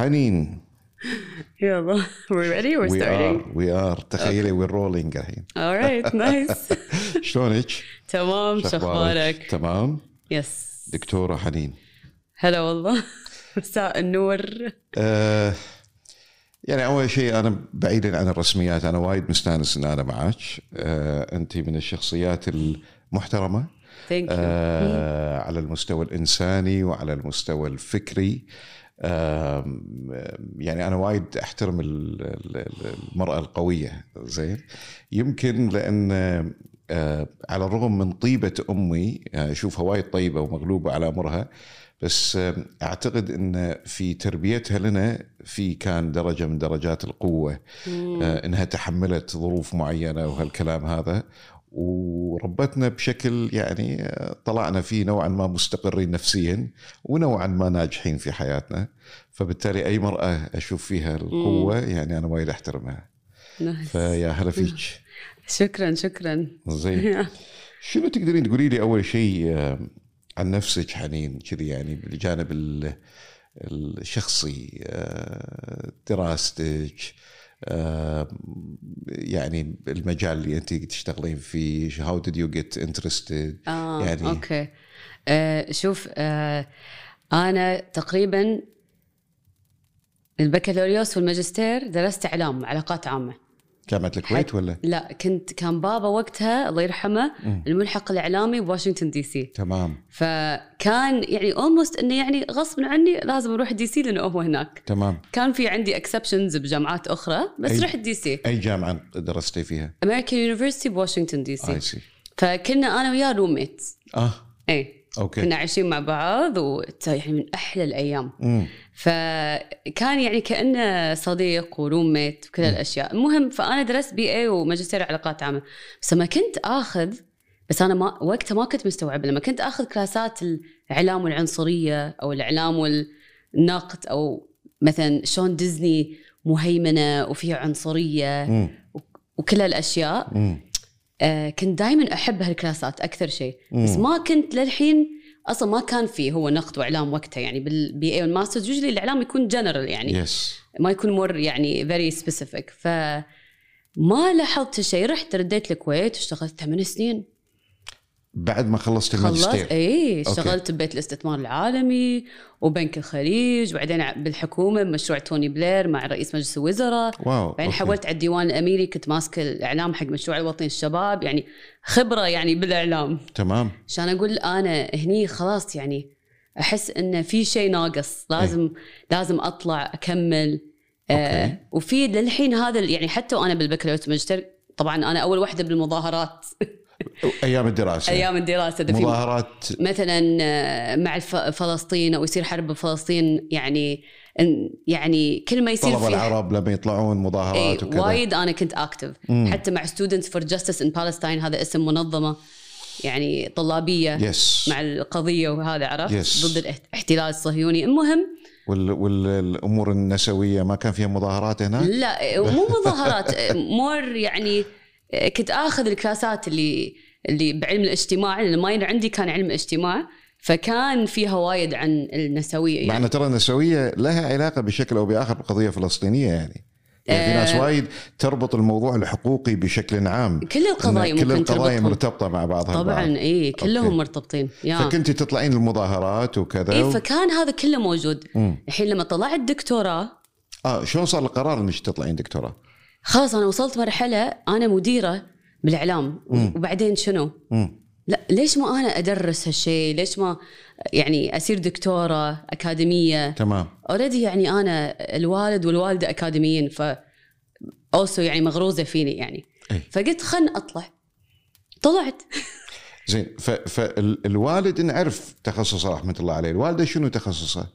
حنين. يلا we're ready we're we starting? Are we are. تخيلي we're rolling الحين. Alright nice. شلونك؟ تمام شو أخبارك؟ تمام. يس دكتورة حنين. هلا والله. مساء النور. آه يعني أول شيء أنا بعيدا عن الرسميات أنا وايد مستأنس إن أنا معك آه أنت من الشخصيات المحترمة. آه على المستوى الإنساني وعلى المستوى الفكري. آه يعني أنا وايد أحترم ال- ال- المرأة القوية زين. يمكن لأن آه على الرغم من طيبة أمي آه، أشوفها وايد طيبة ومغلوبة على أمرها بس أعتقد إن في تربيتها لنا في كان درجة من درجات القوة آه، إنها تحملت ظروف معينة وهالكلام هذا. وربتنا بشكل يعني طلعنا فيه نوعا ما مستقرين نفسيا ونوعا ما ناجحين في حياتنا. فبالتالي أي مرأة أشوف فيها القوة يعني أنا وايد أحترمها. فيا هلا فيك. شكرا شكرا. زين. شنو تقدرين تقولي لي أول شيء آه، عن نفسك حنين كذي يعني بالجانب ال- الشخصي آه، دراستك يعني المجال اللي أنت تشتغلين فيه how did you get interested آه يعني- أوكي. آه شوف آه أنا تقريبا البكالوريوس والماجستير درست إعلام علاقات عامة. جامعه الكويت ولا؟ لا كنت كان بابا وقتها الله يرحمه الملحق الإعلامي بواشنطن دي سي. تمام. فكان يعني almost إنه يعني غصب عني لازم أروح دي سي لأنه هو هناك. تمام. كان في عندي acceptances بجامعات أخرى بس أي- رحت دي سي. أي جامعة درستي فيها؟ American University بواشنطن دي سي. إي سي فكنا أنا وياه roommate آه. إي أوكي. كنا عايشين مع بعض ويعني من أحلى الأيام. مم. فكان يعني كأنه صديق و roommate وكل الاشياء المهم فأنا درست BA وماجستير علاقات عامه بس لما كنت آخذ بس أنا ما وقتها ما كنت مستوعبة لما كنت آخذ كلاسات الإعلام والعنصرية أو الإعلام والنقد أو مثلا شلون ديزني مهيمنة وفيها عنصرية مم. وكل هالأشياء. آه كنت دائما أحب هالكلاسات أكثر شيء بس. ما كنت للحين أصلا ما كان في هو نقد وإعلام وقتها يعني بال BA وال masters usually الإعلام يكون جنرال يعني. yes ما يكون more يعني very specific ف ما لاحظت شيء. رحت رديت الكويت اشتغلت ثمان سنين. بعد ما خلصت خلصت؟ الماجستير اي أوكي. اشتغلت ببيت الاستثمار العالمي وبنك الخليج وبعدين بالحكومة بمشروع توني بلير مع رئيس مجلس الوزراء. واو بعدين. حولت على الديوان الأميري كنت ماسكة الإعلام حق مشروع الوطني الشباب يعني خبرة يعني بالإعلام. تمام. عشان أقول أنا هني خلاص يعني أحس انه في شيء ناقص لازم لازم أطلع أكمل. آه. وفي للحين هذا يعني حتى وأنا بالبكالوريوس والماجستير طبعا أنا أول واحدة بالمظاهرات. أيام الدراسة. أيام الدراسة في مظاهرات. مثلا آه، مع فلسطين أو يصير حرب بفلسطين يعني يعني كل ما يصير طلبة في العرب لما يطلعون مظاهرات وكذا. وايد أنا كنت اكتف. حتى مع Students for Justice in Palestine هذا اسم منظمة يعني طلابية yes مع القضية وهذا عرفت؟ Yes. ضد الاحتلال الصهيوني. المهم وال... والامور النسوية ما كان فيها مظاهرات هناك؟ لا مو مظاهرات more يعني كنت آخذ الكلاسات اللي اللي بعلم الاجتماع لأن ال minor عندي كان علم اجتماع فكان فيها وايد عن النسوية يعني ان ترى النسوية لها علاقة بشكل أو بآخر بالقضية الفلسطينيه يعني يعني في ناس آه. وايد تربط الموضوع الحقوقي بشكل عام كل القضايا كل القضايا مرتبطة مع بعضها طبعا البعض. اي كلهم أوكي. مرتبطين يا فكنت تطلعين المظاهرات وكذا اي. فكان هذا كله موجود. الحين لما طلعت دكتوراه آه شلون صار القرار إنك تطلعين دكتوراه؟ خلاص أنا وصلت مرحلة أنا مديرة بالإعلام مم. وبعدين شنو؟ مم. لا ليش ما أنا أدرس هالشيء؟ ليش ما يعني أصير دكتورة أكاديمية؟ تمام already يعني أنا الوالد والوالدة أكاديميين ف also يعني مغروزة فيني يعني أي. فقلت خلنا اطلع طلعت زين. فالوالد نعرف تخصصه رحمة الله عليه، الوالدة شنو تخصصه؟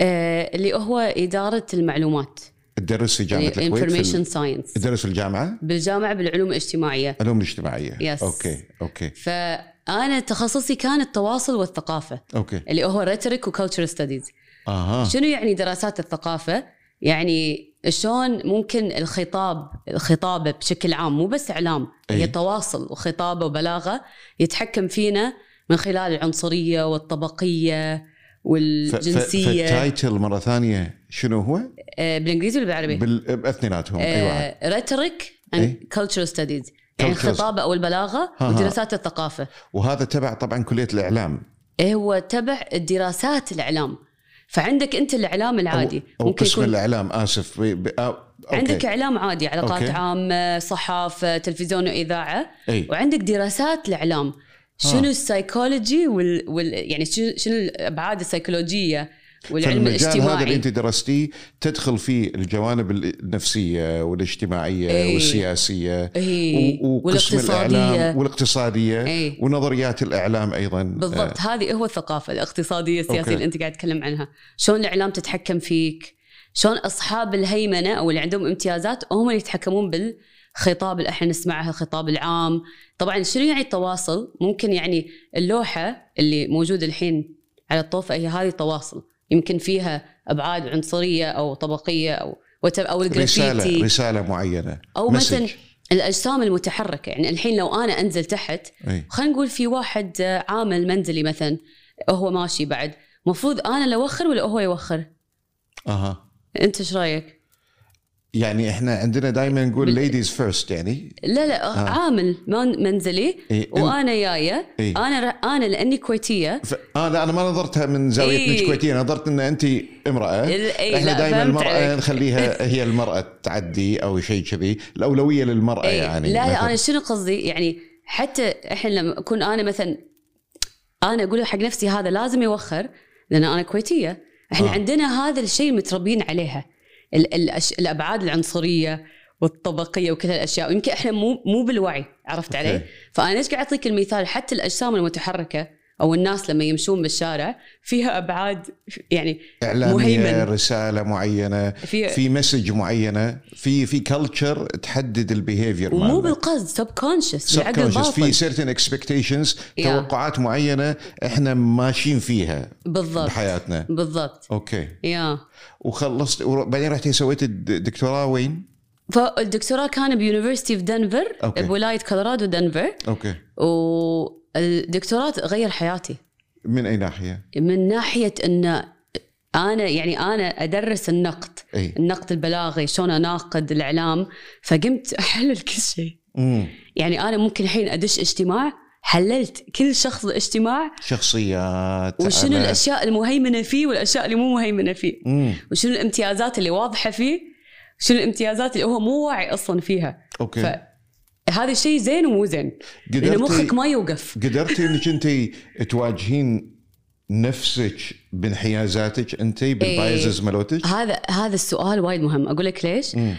آه اللي هو إدارة المعلومات تدرس في جامعة الكويت information. science تدرس الجامعة؟ بالجامعة بالعلوم الاجتماعية. علوم الاجتماعيه Yes. أوكي أوكي. فأنا تخصصي كان التواصل والثقافة أوكي. اللي هو rhetoric و culture studies أها. شنو يعني دراسات الثقافة؟ يعني شلون ممكن الخطاب الخطابه بشكل عام مو بس إعلام أي. هي تواصل وخطابة وبلاغة يتحكم فينا من خلال العنصرية والطبقية والجنسية. فال title مرة ثانية. شنو هو؟ آه، بالإنجليزي ولا بالعربي؟ بال- باثنيناتهم اي واحد rhetoric. and cultural studies يعني. الخطابه أو البلاغة. ودراسات الثقافة وهذا تبع طبعا كلية الإعلام إيه هو تبع الدراسات الإعلام فعندك أنت الإعلام العادي أو ممكن قسم يكون الإعلام آسف ب... ب... آه، أوكي. عندك إعلام عادي علاقات أوكي. عامة صحافة تلفزيون وإذاعة إي وعندك دراسات الإعلام شنو السايكولوجي وال... وال... يعني شنو شنو الأبعاد السيكولوجية والعلم فالمجال هذا اللي الاجتماعي. أنت درستيه تدخل فيه الجوانب النفسية والاجتماعية إيه. والسياسية. و- وقسم الإعلام والاقتصادية إيه. ونظريات الإعلام أيضا. بالضبط. هذه هو الثقافة الاقتصادية السياسية أوكي. اللي أنت قاعد تتكلم عنها. شلون الإعلام تتحكم فيك؟ شلون أصحاب الهيمنة أو اللي عندهم امتيازات هم اللي يتحكمون بالخطاب اللي إحنا نسمعها الخطاب العام. طبعا شنو يعني التواصل؟ ممكن يعني اللوحة اللي موجودة الحين على الطوفة هي هذه تواصل يمكن فيها أبعاد عنصرية أو طبقية أو أو رساله الجرافيتي رسالة معينة أو. مثلا الأجسام المتحركة. يعني الحين لو أنا أنزل تحت خلينا نقول في واحد عامل منزلي مثلا هو ماشي بعد مفروض أنا اللي أوخر ولا هو يوخر؟ أها. أنت إيش رأيك؟ يعني إحنا عندنا دائما نقول ladies first يعني لا لا آه. عامل من- منزلي إيه. وأنا جاية إيه. أنا ر- أنا لأني كويتية ف... آه لا أنا ما نظرتها من زاويه إيه. كويتية نظرت إن انت امرأة إيه، إحنا دائما المرأة عليك. نخليها هي المرأة تعدي أو شيء كذي الأولوية للمرأة إيه. يعني لا مثلاً. أنا شنو قصدي يعني حتى إحنا لما أكون أنا مثلا أنا أقول حق نفسي هذا لازم يوخر لأن أنا كويتية إحنا آه. عندنا هذا الشيء متربين عليها ال-. الأبعاد العنصرية والطبقية وكل هالأشياء ويمكن إحنا مو مو بالوعي عرفت أوكي. علي؟ فأنا ليش قاعد أعطيك المثال حتى الأجسام المتحركة أو الناس لما يمشون بالشارع فيها أبعاد يعني اعلاميه مهيمن. رسالة معينة في في message معينة في في culture تحدد ال behavior ومو بالقصد subconscious في certain expectations. توقعات معينة إحنا ماشيين فيها بالضبط. بحياتنا. بالضبط. أوكي. يا وخلصت وبعدين رحتي سويتي الدكتوراه وين؟ فالدكتوراه كان ب university في دنفر أوكي. بولاية كولورادو دنفر. أوكي. والدكتوراه غير حياتي. من أي ناحية؟ من ناحية إن أنا يعني أنا أدرس النقد أي. النقد البلاغي شلون أنقد الإعلام فقمت أحلل كل شيء. يعني أنا ممكن الحين أدش اجتماع حللت كل شخص اجتماع شخصيات وشنو أنا- الأشياء المهيمنة فيه والأشياء اللي مو مهيمنة فيه. امم وشنو الامتيازات اللي واضحة فيه شنو الامتيازات اللي هو مو واعي أصلا فيها. أوكي. فهذا الشيء زين ومو زين. لأن مخك ما يوقف. قدرتي إنك أنت تواجهين نفسك بانحيازاتك أنت بال biases مالوتك؟ هذا هذا السؤال وايد مهم. أقول لك ليش؟ مم.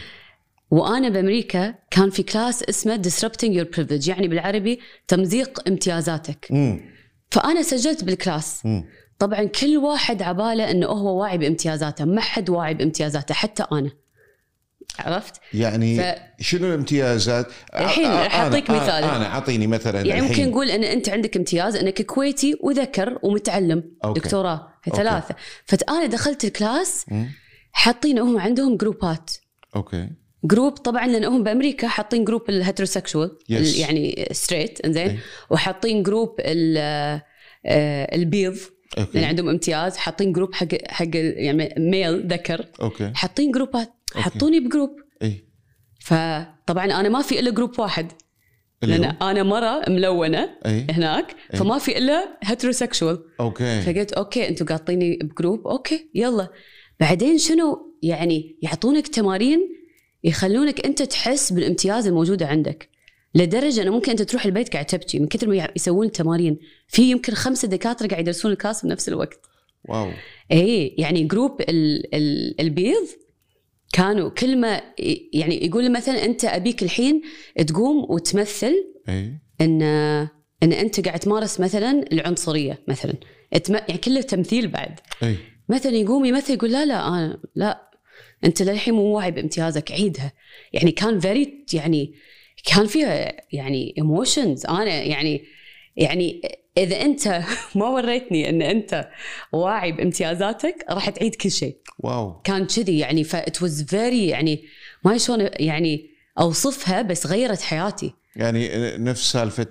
وأنا بأمريكا كان في كلاس اسمه disrupting your privilege يعني بالعربي تمزيق امتيازاتك. امم فأنا سجلت بالكلاس. امم طبعا كل واحد عباله إنه هو واعي بامتيازاته ما حد واعي بامتيازاته حتى أنا. عرفت يعني ف- شنو الامتيازات؟ الحين آه، راح آه، أعطيك أنا- مثال. أنا أعطيني مثلا يعني ممكن. نقول إن أنت عندك امتياز إنك كويتي وذكر ومتعلم أوكي. دكتوراه. ثلاثة فانا دخلت الكلاس. حاطين هم عندهم جروبات أوكي جروب طبعا لأن هم بأمريكا حاطين جروب ال heterosexual Yes. يعني straight إنزين إيه. وحاطين جروب ال- البيض لأن عندهم امتياز حاطين جروب حق حق يعني male ذكر. أوكي. حاطين جروبات حطوني بجروب إي. فطبعا أنا ما في إلا جروب واحد. لأن؟ أنا مرة ملونة إي. هناك إيه. فما في إلا heterosexual أوكي. فقلت أوكي أنتم قاطيني بجروب أوكي يلا. بعدين شنو؟ يعني يعطونك تمارين يخلونك أنت تحس بالامتياز الموجوده عندك. لدرجة إنه ممكن أنت تروح البيت قاعد تبكي من كثر ما يسوون تمارين. في يمكن خمسة دكاترة قاعد يدرسون الكلاس بنفس الوقت. wow. اي يعني جروب ال ال البيض كانوا كل ما يعني يقول مثلا أنت أبيك الحين تقوم وتمثل اي إن إن أنت قاعد تمارس مثلا العنصرية مثلا. يعني كله تمثيل بعد. اي مثلا يقوم يمثل يقول لا لا أنا لا. أنت للحين مو واعي بامتيازك عيدها. يعني كان very يعني كان فيها يعني emotions أنا يعني يعني إذا أنت ما وريتني إن أنت واعي بامتيازاتك راح تعيد كل شيء. wow. كان كذي يعني ف it was very يعني ما شلون يعني أوصفها بس غيرت حياتي. يعني نفس سالفة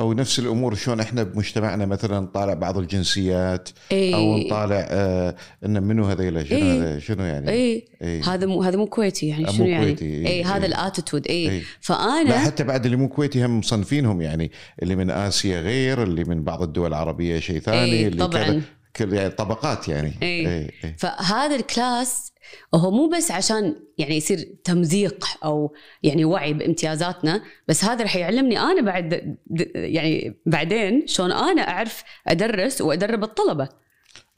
أو نفس الأمور شلون إحنا بمجتمعنا مثلا نطالع بعض الجنسيات اي أو نطالع آه إن منو هذيلا شنو إيه. هذا شنو يعني اي إيه. هذا مو هذا مو كويتي يعني مو شنو يعني كويتي، اي هذا إيه. ال attitude اي. لا فأنا حتى بعد اللي مو كويتي هم مصنفينهم يعني اللي من آسيا غير اللي من بعض الدول العربية شيء ثاني إيه، اللي طبعاً. كذا كل يعني طبقات يعني إيه. إيه. إيه. فهذا الكلاس هو مو بس عشان يعني يصير تمزيق أو يعني وعي بامتيازاتنا بس هذا رح يعلمني أنا بعد يعني بعدين شلون أنا أعرف أدرس وأدرب الطلبة.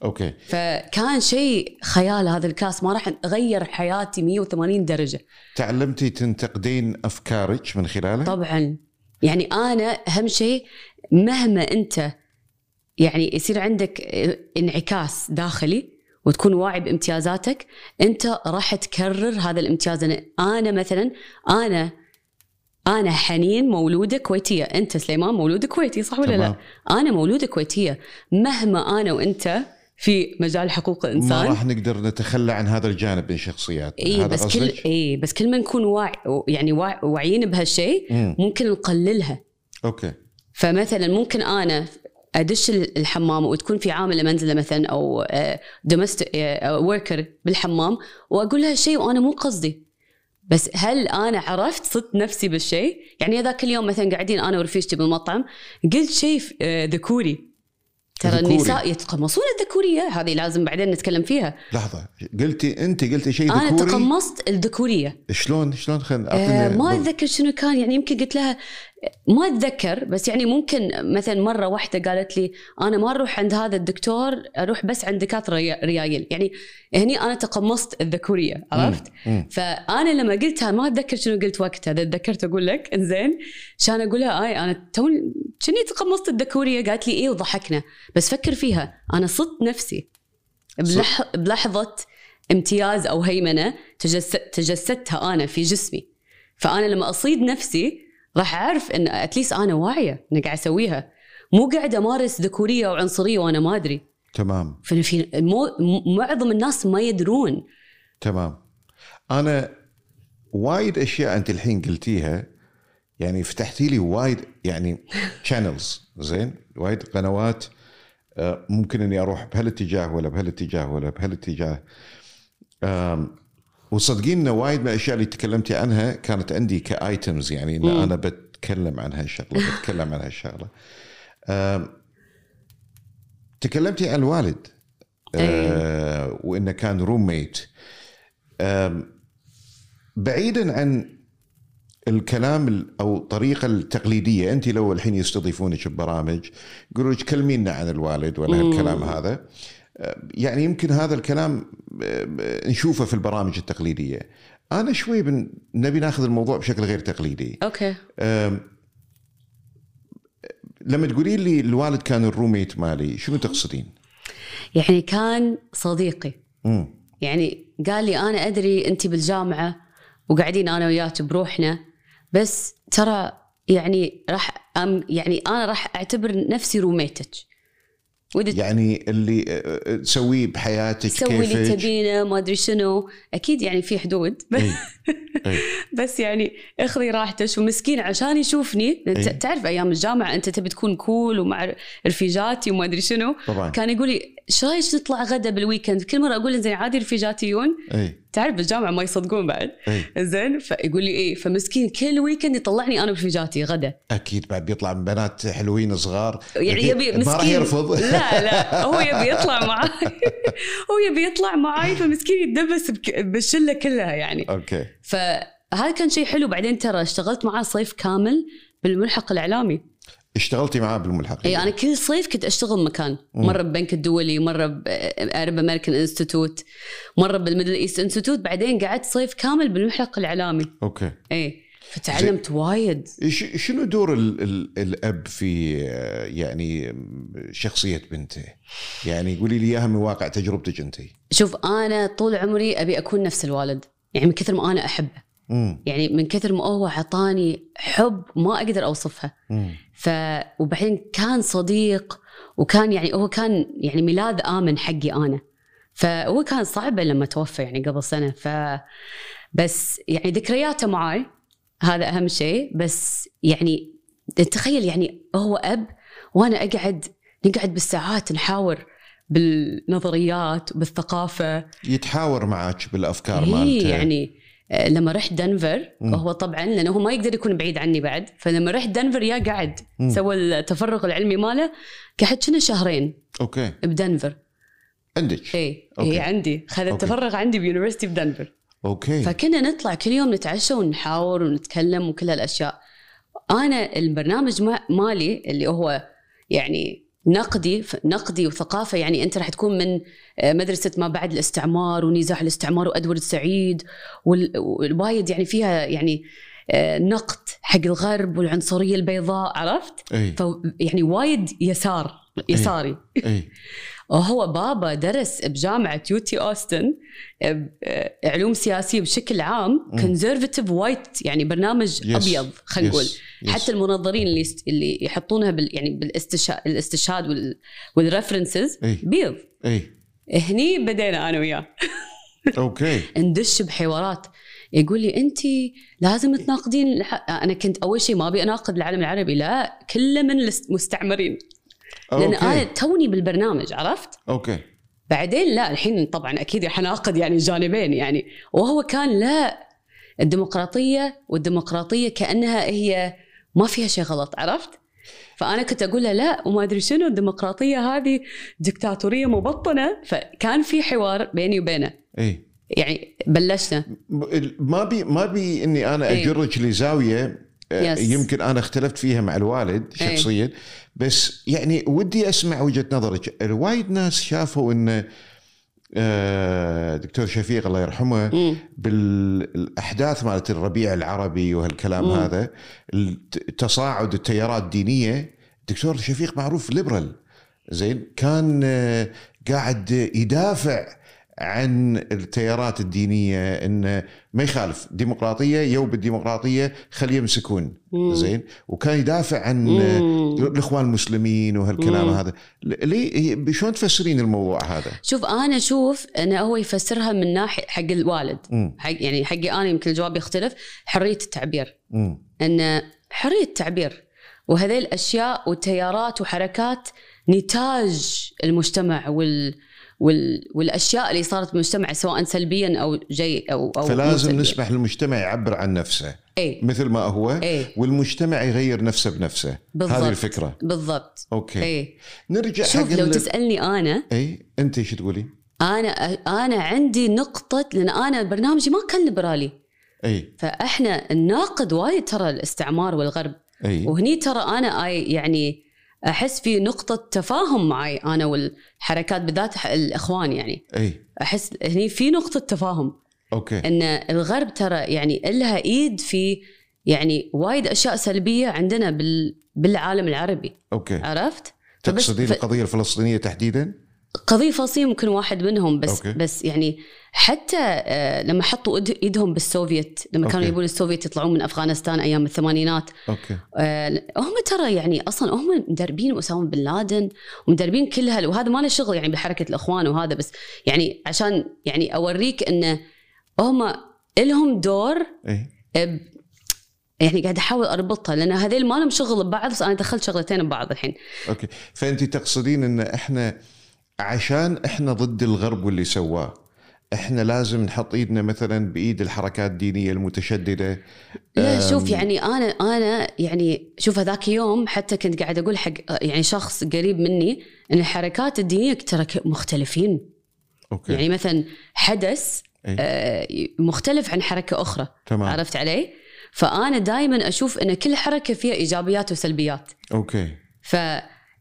أوكي. فكان شيء خيال هذا الكلاس ما راح غير حياتي 180 درجة. تعلمتي تنتقدين أفكارك من خلاله؟ طبعا. يعني أنا أهم شيء مهما أنت يعني يصير عندك انعكاس داخلي وتكون واعي بامتيازاتك انت راح تكرر هذا الامتياز. أنا أنا مثلا أنا أنا حنين مولودة كويتية. أنت سليمان مولود كويتي صح ولا. لا؟ أنا مولودة كويتية. مهما أنا وأنت في مجال حقوق ما الانسان راح نقدر نتخلى عن هذا الجانب من شخصياتنا. اي بس كل؟ اي بس كل ما نكون واعي يعني واعي واعيين بهالشيء مم. ممكن نقللها. أوكي. فمثلا ممكن أنا أدش الحمام وتكون في عامله منزله مثلا أو domestic worker بالحمام وأقول لها شيء وأنا مو قصدي. بس هل أنا عرفت صدت نفسي بالشيء؟ يعني ذاك اليوم مثلا قاعدين أنا ورفيجتي بالمطعم قلت شيء آه، ذكوري. ترى. النساء يتقمصون الذكورية هذه لازم بعدين نتكلم فيها. لحظة قلتي أنت قلتي شيء أنا ذكوري؟ تقمصت الذكورية. شلون شلون خلينا آه، ما أتذكر شنو كان يعني يمكن قلت لها ما أتذكر بس يعني ممكن مثلا مرة واحدة قالت لي أنا ما أروح عند هذا الدكتور أروح بس عند دكاترة ريا- ريايل يعني هني أنا تقمصت الذكورية عرفت؟ مم. فأنا لما قلتها ما أتذكر شنو قلت وقتها إذا تذكرت أقول لك إنزين عشان أقول لها آي أنا توني شني تقمصت الذكورية قالت لي إيه وضحكنا بس فكر فيها أنا صدت نفسي بلح بلحظة امتياز أو هيمنة تجسد تجسدتها أنا في جسمي فأنا لما أصيد نفسي راح أعرف إن at least أنا واعية إني قاعد أسويها. مو قاعدة أمارس ذكورية وعنصريه وأنا ما أدري. تمام. فانا في مو معظم الناس ما يدرون. تمام. أنا وايد أشياء أنت الحين قلتيها يعني فتحتي لي وايد يعني channels زين؟ وايد قنوات آه، ممكن إني أروح بهالاتجاه ولا بهالاتجاه ولا بهالاتجاه. وصدقين وايد من الأشياء اللي تكلمتي عنها كانت عندي ك items يعني إن أنا بتكلم عن هالشغلة بتكلم عن هالشغلة. تكلمتي عن الوالد آه وإنه كان roommate بعيدا عن الكلام ال- أو الطريقة التقليدية انت لو الحين يستضيفونك ببرامج يقولوا لك كلمينا عن الوالد ولا هالكلام هذا. يعني يمكن هذا الكلام آه، نشوفه في البرامج التقليدية. أنا شوي بن... نبي ناخذ الموضوع بشكل غير تقليدي. أوكي. أم، لما تقولين لي الوالد كان ال roommate مالي شنو تقصدين؟ يعني كان صديقي. مم. يعني قال لي أنا أدري انت بالجامعة وقاعدين أنا وياك بروحنا بس ترى يعني راح أم يعني أنا راح أعتبر نفسي roommate ك. واذا يعني اللي أه، أه، تسويه بحياتك تسوي اللي كيفك. تبينه ما أدري شنو. أكيد يعني في حدود. إي. إي. بس يعني اخذي راحتك ومسكين عشان يشوفني. ت- تعرف أيام الجامعة أنت تبي تكون cool ومع رفيجاتي وما أدري شنو. طبعا. كان يقول لي إيش رايك نطلع غدا بال weekend كل مرة أقول زين عادي رفيجاتي يجون. إي. تعرف بالجامعة ما يصدقون بعد؟ زين فيقول لي إيه فمسكين كل weekend يطلعني أنا ورفيجاتي غدا. أكيد بعد بيطلع من بنات حلوين صغار. يعني يبي مسكين ما راح يرفض. لا لا. هو يبي يطلع معاي. هو يبي يطلع معاي فمسكين يتدبس بالشلة كلها يعني. أوكي. فهذا كان شيء حلو. بعدين ترى اشتغلت معاه صيف كامل بالملحق الإعلامي. اشتغلتي معاه بالملحق. اي أنا كل صيف كنت أشتغل مكان. مرة ببنك الدولي مرة بارب American Institute مرة بال Middle East Institute بعدين قعدت صيف كامل بالملحق الإعلامي. أوكي. اي فتعلمت وايد. ش- شنو دور ال ال الأب في آه، يعني شخصية بنته؟ يعني قولي لي إياها من واقع تجربتك انت. شوف أنا طول عمري أبي أكون نفس الوالد. يعني من كثر ما أنا أحبه. امم يعني من كثر ما هو عطاني حب ما أقدر أوصفها. ف وبعدين كان صديق وكان يعني هو كان يعني ميلاد آمن حقي أنا. فهو كان صعبه لما توفى يعني قبل سنة. ف بس يعني ذكرياته معاي هذا أهم شيء. بس يعني تخيل يعني هو أب وأنا أقعد نقعد بالساعات نحاور بالنظريات وبالثقافه يتحاور معك بالأفكار إيه مالته. يعني لما رحت دنفر. وهو طبعا لأنه هو ما يقدر يكون بعيد عني بعد فلما رحت دنفر يا قعد. سوى التفرغ العلمي ماله قعدت كنا شهرين أوكي بدنفر عندك اي. اي عندي خذ. التفرغ عندي ب university بدنفر أوكي فكنا نطلع كل يوم نتعشى ونحاور ونتكلم وكل هالأشياء أنا البرنامج ما- مالي اللي هو يعني نقدي نقدي وثقافة يعني أنت راح تكون من آه، مدرسة ما بعد الاستعمار ونزاع الاستعمار وادوارد سعيد وال- والوايد يعني فيها يعني آه، نقد حق الغرب والعنصرية البيضاء عرفت؟ ف يعني وايد يسار يساري. أي. وهو بابا درس بجامعة UT Austin ب- علوم سياسية بشكل عام. conservative white يعني برنامج Yes. أبيض خلينا نقول yes. yes. حتى المنظرين اللي اللي يحطونها بال يعني بالاستشهاد الاستشهاد وال وال references اي بيض اي هني بدينا أنا وياه أوكي ندش بحوارات يقول لي انت لازم تناقدين الح- أنا كنت أول شيء ما أبي اناقد العالم العربي لا كله من المستعمرين لأن أنا توني بالبرنامج عرفت؟ أوكي. بعدين لا الحين طبعا أكيد حناقد يعني الجانبين يعني. وهو كان لا الديمقراطية والديمقراطية كأنها هي ما فيها شيء غلط عرفت؟ فأنا كنت أقول له لا وما أدري شنو الديمقراطية هذه دكتاتوريه مبطنة. فكان في حوار بيني وبينه. إي. يعني بلشنا. ما بي ما بي إني أنا. اجرك لزاوية Yes. يمكن أنا اختلفت فيها مع الوالد إيه. شخصيا بس يعني ودي أسمع وجهة نظرك وايد ناس شافوا إن آه، دكتور شفيق الله يرحمه مم. بالأحداث مالت الربيع العربي وهالكلام مم. هذا تصاعد التيارات الدينيه دكتور شفيق معروف ليبرال زين كان آه، قاعد يدافع عن التيارات الدينية انه ما يخالف ديمقراطية you بالديمقراطيه خليه يمسكون. زين وكان يدافع عن مم. الإخوان المسلمين وهالكلام مم. هذا ل- ليه شلون تفسرين الموضوع هذا؟ شوف أنا أشوف انه هو يفسرها من ناحية حق الوالد مم. حق يعني حقي أنا يمكن الجواب يختلف حرية التعبير. إن حرية التعبير وهذه الأشياء والتيارات وحركات نتاج المجتمع وال وال والأشياء اللي صارت بالمجتمع سواء سلبيا أو جي أو أو فلازم. نسمح للمجتمع يعبر عن نفسه اي مثل ما هو اي والمجتمع يغير نفسه بنفسه. بالضبط. هذه الفكرة. بالضبط. أوكي. اي نرجع شوف حق لو ال- تسألني أنا اي أنت إيش تقولي؟ أنا أنا عندي نقطة لأن أنا برنامجي ما كان ليبرالي. اي فإحنا نناقض وايد ترى الاستعمار والغرب. اي وهني ترى أنا I يعني أحس في نقطة تفاهم معي أنا والحركات بالذات الإخوان يعني. إي. أحس هني في نقطة تفاهم. أوكي. إن الغرب ترى يعني لها إيد في يعني وايد أشياء سلبية عندنا بال بالعالم العربي. أوكي. عرفت؟ تقصدين ف- القضية الفلسطينية تحديدا؟ قضية فلسطين ممكن واحد منهم بس okay. بس يعني حتى آه، لما حطوا إيدهم بالسوفيت لما كانوا. يبون السوفيت يطلعون من أفغانستان أيام الثمانينات. okay. آه، هم ترى يعني أصلا هم مدربين اسامه بن لادن ومدربين كل هال وهذا ما له شغل يعني بحركة الإخوان وهذا بس يعني عشان يعني أوريك إنه هم لهم دور اي ب يعني قاعد أحاول أربطها لأن هذيل ما لهم شغل ببعض بس أنا دخلت شغلتين ببعض الحين. okay. فانت تقصدين إن إحنا عشان إحنا ضد الغرب واللي سواه. إحنا لازم نحط إيدنا مثلا بإيد الحركات الدينية المتشددة. لا شوف يعني أنا أنا يعني شوف هذاك يوم حتى كنت قاعد أقول حق يعني شخص قريب مني إن الحركات الدينية ترى مختلفين. okay. يعني مثلا حدث إيه. آه، مختلف عن حركة أخرى. تمام. عرفت علي؟ فأنا دائما أشوف إن كل حركة فيها إيجابيات وسلبيات. okay. ف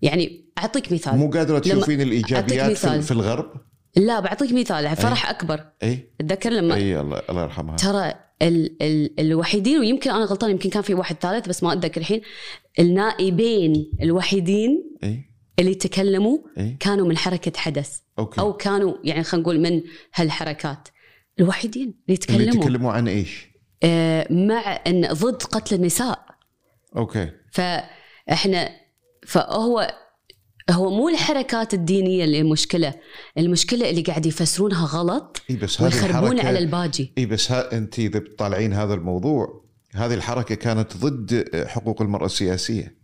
يعني أعطيك مثال. مو قادرة تشوفين الإيجابيات في. في الغرب؟ لا بعطيك مثال فرح أكبر. اي أتذكر لما اي الله الله يرحمها. ترى ال ال الوحيدين ويمكن أنا غلطان يمكن كان في واحد ثالث بس ما أتذكر الحين النائبين الوحيدين اي اللي تكلموا اي كانوا من حركة حدث. okay. أو كانوا يعني خلينا نقول من هالحركات. الوحيدين اللي اللي يتكلموا يتكلموا عن إيش؟ آه مع إن ضد قتل النساء. okay. فاحنا فهو هو مو الحركات الدينية اللي المشكلة المشكلة اللي قاعد يفسرونها غلط إي بس ويخربون على الباجي. إي بس ها أنت إذا بتطالعين هذا الموضوع هذه الحركة كانت ضد حقوق المرأة السياسية.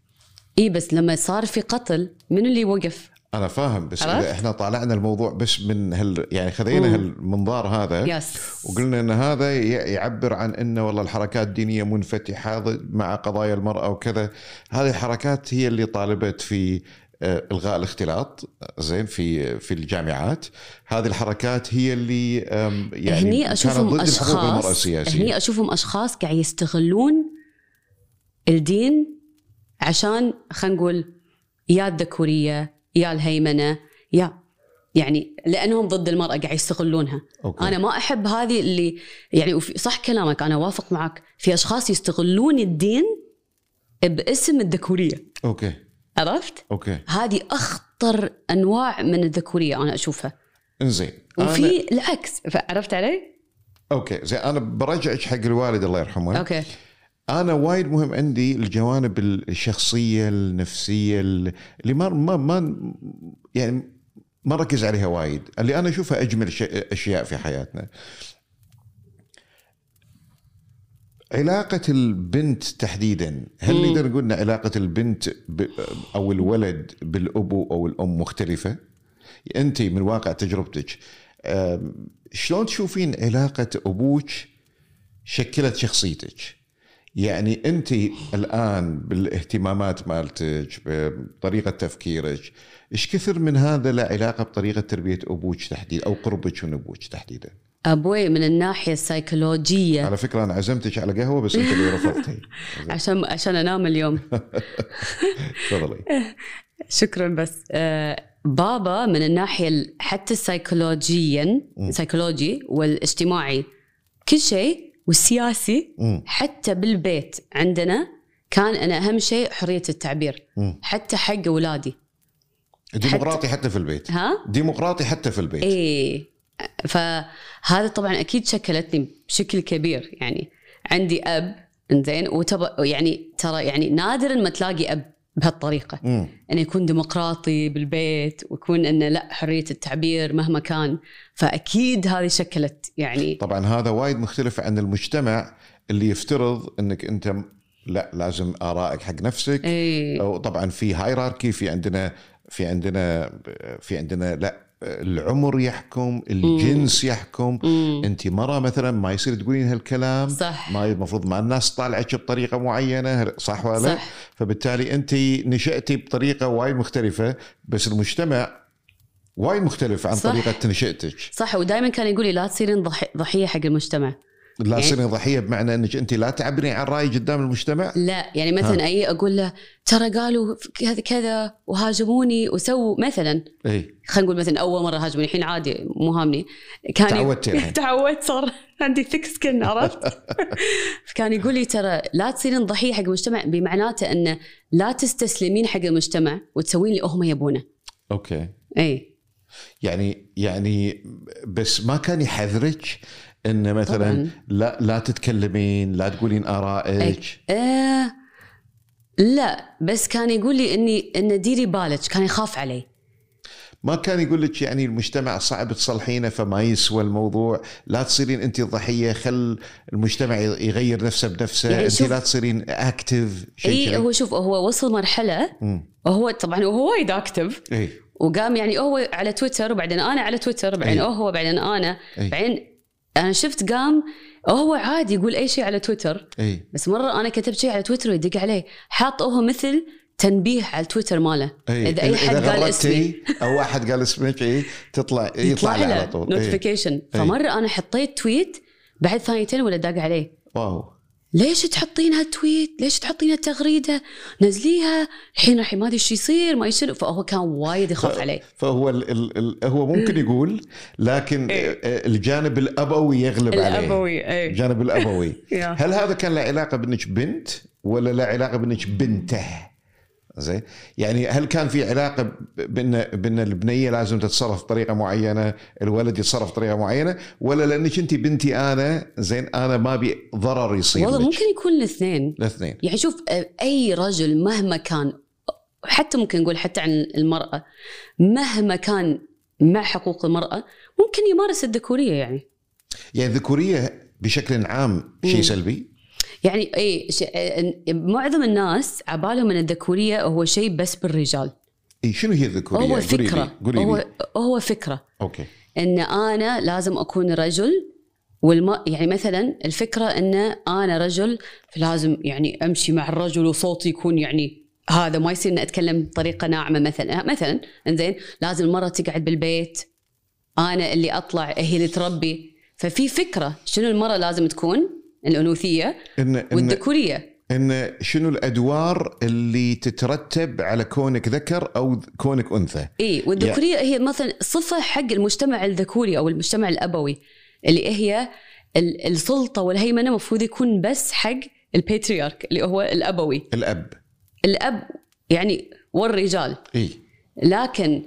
إي بس لما صار في قتل من اللي وقف؟ أنا فاهم بس؟ إذا إحنا طالعنا الموضوع بس من هال يعني خذينا. هالمنظار هذا يس وقلنا إن هذا يعبر عن انه والله الحركات الدينية منفتحة مع قضايا المرأة وكذا. هذه الحركات هي اللي طالبت في إلغاء الاختلاط زين في في الجامعات. هذه الحركات هي اللي يعني هني كانت أشوفهم ضد أشخاص هني أشوفهم أشخاص قاعد يستغلون الدين عشان خلينا نقول يا الذكورية يا الهيمنة يا يعني لأنهم ضد المرأة قاعد يستغلونها. okay. أنا ما أحب هذه اللي يعني صح كلامك أنا وافق معك. في أشخاص يستغلون الدين باسم الذكورية. okay. عرفت؟ okay. هذه أخطر أنواع من الذكورية أنا أشوفها. إنزين أنا- وفي العكس عرفت علي؟ okay زين أنا برجعك حق الوالد الله يرحمه. okay. أنا وايد مهم عندي الجوانب الشخصية النفسية اللي ما ما ما يعني ما ركز عليها وايد. اللي أنا أشوفها أجمل أشياء في حياتنا. علاقة البنت تحديدا هل. نقدر نقول إن علاقة البنت أو الولد بالأبو أو الأم مختلفة؟ أنت من واقع تجربتك شلون تشوفين علاقة أبوك شكلت شخصيتك؟ يعني أنت الآن بالاهتمامات مالتك بطريقة تفكيرك إيش كثر من هذا له علاقة بطريقة تربية أبوك تحديدا أو قربك من أبوك تحديدا أبوي من الناحية السيكولوجية. على فكرة أنا عزمتك على قهوة بس أنت اللي رفضتي. عشان عشان أنام اليوم. تفضلي. شكرا بس. آه بابا من الناحية ال- حتى السيكولوجيا سيكولوجي والاجتماعي كل شيء والسياسي. حتى بالبيت عندنا كان أنا أهم شيء حرية التعبير. حتى حق اولادي ديمقراطي حتى في البيت. ها؟ ديمقراطي حتى في البيت. إيه. فهذا طبعا أكيد شكلتني بشكل كبير. يعني عندي أب إنزين وتب يعني ترى يعني نادرا ما تلاقي أب بهالطريقة. إنه يكون ديمقراطي بالبيت ويكون إنه لا حرية التعبير مهما كان. فأكيد هذه شكلت يعني طبعا هذا وايد مختلف عن المجتمع اللي يفترض إنك أنت لا لازم آرائك حق نفسك. إيه. أو طبعا في هايراركي في عندنا في عندنا في عندنا لا. العمر يحكم الجنس يحكم مم. انت مرة مثلا ما يصير تقولين هالكلام صح. ما المفروض ما الناس طالعك بطريقة معينة صح ولا لا؟ صح. فبالتالي انت نشأتي بطريقة وايد مختلفة بس المجتمع وايد مختلف عن صح. طريقة نشأتك صح ودائما كان يقول لي لا تصيرين ضحي- ضحية حق المجتمع لا يعني- تصيرين ضحية بمعنى إنك أنت لا تعبرين عن رايك قدام المجتمع؟ لا يعني مثلا أي أقول له ترى قالوا كذا كذا وهاجموني وسووا مثلا. إي. خلينا نقول مثلا أول مرة هاجموني الحين عادي مو هامني. كان تعودتي الحين. تعودت صار عندي ثيك سكن عرفت؟ فكان يقول لي ترى لا تصيرين ضحية حق المجتمع بمعناته انه لا تستسلمين حق المجتمع وتسوين اللي هم يبونه. okay. إي. يعني يعني بس ما كان يحذرك إن مثلا طبعاً. لا لا تتكلمين لا تقولين آرائك آه لا بس كان يقول لي إني إن ديري بالك كان يخاف علي ما كان يقول لك يعني المجتمع صعب تصلحينه فما يسوى الموضوع لا تصيرين انت الضحية خل المجتمع يغير نفسه بنفسه يعني انت لا تصيرين active شيء أي. هو شوف هو وصل مرحلة. وهو طبعا هو وايد active اي وقام يعني هو على تويتر وبعدين أنا على تويتر بعدين أي. هو بعدين أنا أي. بعدين أنا شفت قام هو عادي يقول أي شيء على تويتر إي. بس مرة أنا كتبت شيء على تويتر ويدق عليه حاط هو مثل تنبيه على التويتر ماله. إي. إذا أي حد قال غردتي اسمي. أو واحد قال اسمك إي. تطلع يطلع له على طول. notification فمرة أنا حطيت tweet بعد ثانيتين ولا داق عليه. wow. ليش تحطين هال tweet؟ ليش تحطين هالتغريدة؟ نزليها الحين الحين ما أدري إيش يصير ما يصير فهو كان وايد يخاف عليه فهو ال ال ال هو ممكن يقول لكن إيه. الجانب الأبوي يغلب عليه الأبوي اي الجانب الأبوي. هل هذا كان له علاقة بأنك بنت ولا له علاقة بأنك بنته زين؟ يعني هل كان في علاقة بان بأن البنية لازم تتصرف بطريقة معينة الولد يتصرف بطريقة معينة ولا لأنك أنت بنتي أنا زين أنا ما أبي ضرر يصير والله لك؟ ممكن يكون الاثنين. الاثنين. يعني شوف أي رجل مهما كان حتى ممكن نقول حتى عن المرأة مهما كان مع حقوق المرأة ممكن يمارس الذكورية يعني. يعني الذكورية بشكل عام شيء. سلبي؟ يعني اي ش... معظم الناس عبالهم أن الذكورية هو شيء بس بالرجال. اي شنو هي الذكورية؟ هو قولي لي- فكره قولي هو. هو فكرة. أوكي. إن أنا لازم أكون رجل والم... يعني مثلا الفكرة إن أنا رجل فلازم يعني أمشي مع الرجل وصوتي يكون يعني هذا ما يصير إني أتكلم بطريقة ناعمة مثلا. مثلا إنزين لازم المراه تقعد بالبيت. أنا اللي أطلع هي اللي تربي. ففي فكرة شنو المراه لازم تكون؟ الأنوثية ان ان والذكورية. إن شنو الأدوار اللي تترتب على كونك ذكر أو كونك أنثى؟ اي والذكورية هي مثلا صفة حق المجتمع الذكوري أو المجتمع الأبوي اللي هي ال- السلطة والهيمنة المفروض يكون بس حق ال patriarch اللي هو الأبوي. الأب. الأب يعني والرجال. إي. لكن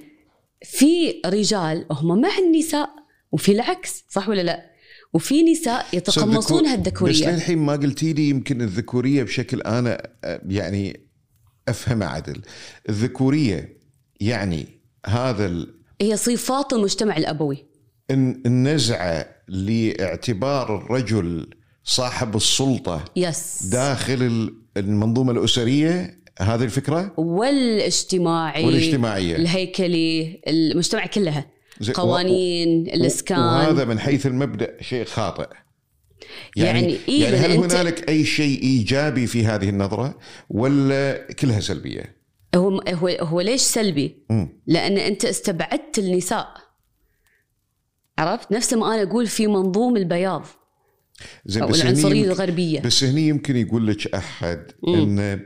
في رجال هم مع النساء وفي العكس صح ولا لا؟ وفي نساء يتقمصون بس هالذكوريه للحين ما قلتي لي يمكن الذكورية بشكل أنا يعني افهمه عدل. الذكورية يعني هذا ال- هي صفات المجتمع الأبوي. الن- النزعة لاعتبار الرجل صاحب السلطة يس داخل ال- المنظومة الأسرية هذه الفكرة؟ والاجتماعي والاجتماعية. الهيكلي المجتمع كلها. قوانين و- الإسكان. وهذا من حيث المبدأ شيء خاطئ. يعني يعني يعني, إيه يعني هل هنالك أي شيء إيجابي في هذه النظرة ولا كلها سلبية؟ هو هو هو ليش سلبي؟ مم. لأن أنت استبعدت النساء. عرفت؟ نفس ما أنا أقول في منظوم البياض. زين بس هني العنصرية يمكن- الغربية. بس هني يمكن يقول لك أحد إن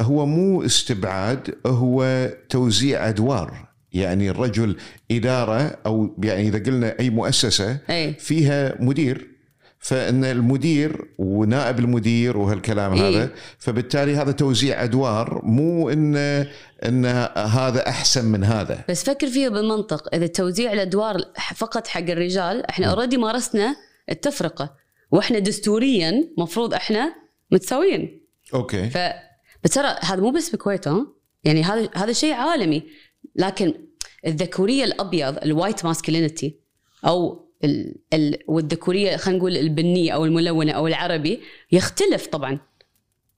هو مو استبعاد هو توزيع أدوار. يعني الرجل إدارة أو يعني إذا قلنا أي مؤسسة أي. فيها مدير فإن المدير ونائب المدير وهالكلام إيه. هذا فبالتالي هذا توزيع أدوار مو إن إن هذا أحسن من هذا. بس فكر فيها بالمنطق إذا توزيع الأدوار فقط حق الرجال إحنا اوريدي مارسنا التفرقة وإحنا دستوريا مفروض إحنا متساويين. okay. ف بس ترى هذا مو بس بالكويت يعني هذا هذا شيء عالمي. لكن الذكورية الأبيض ال white masculinity أو ال ال والذكورية خلينا نقول البنية أو الملونة أو العربي يختلف طبعا.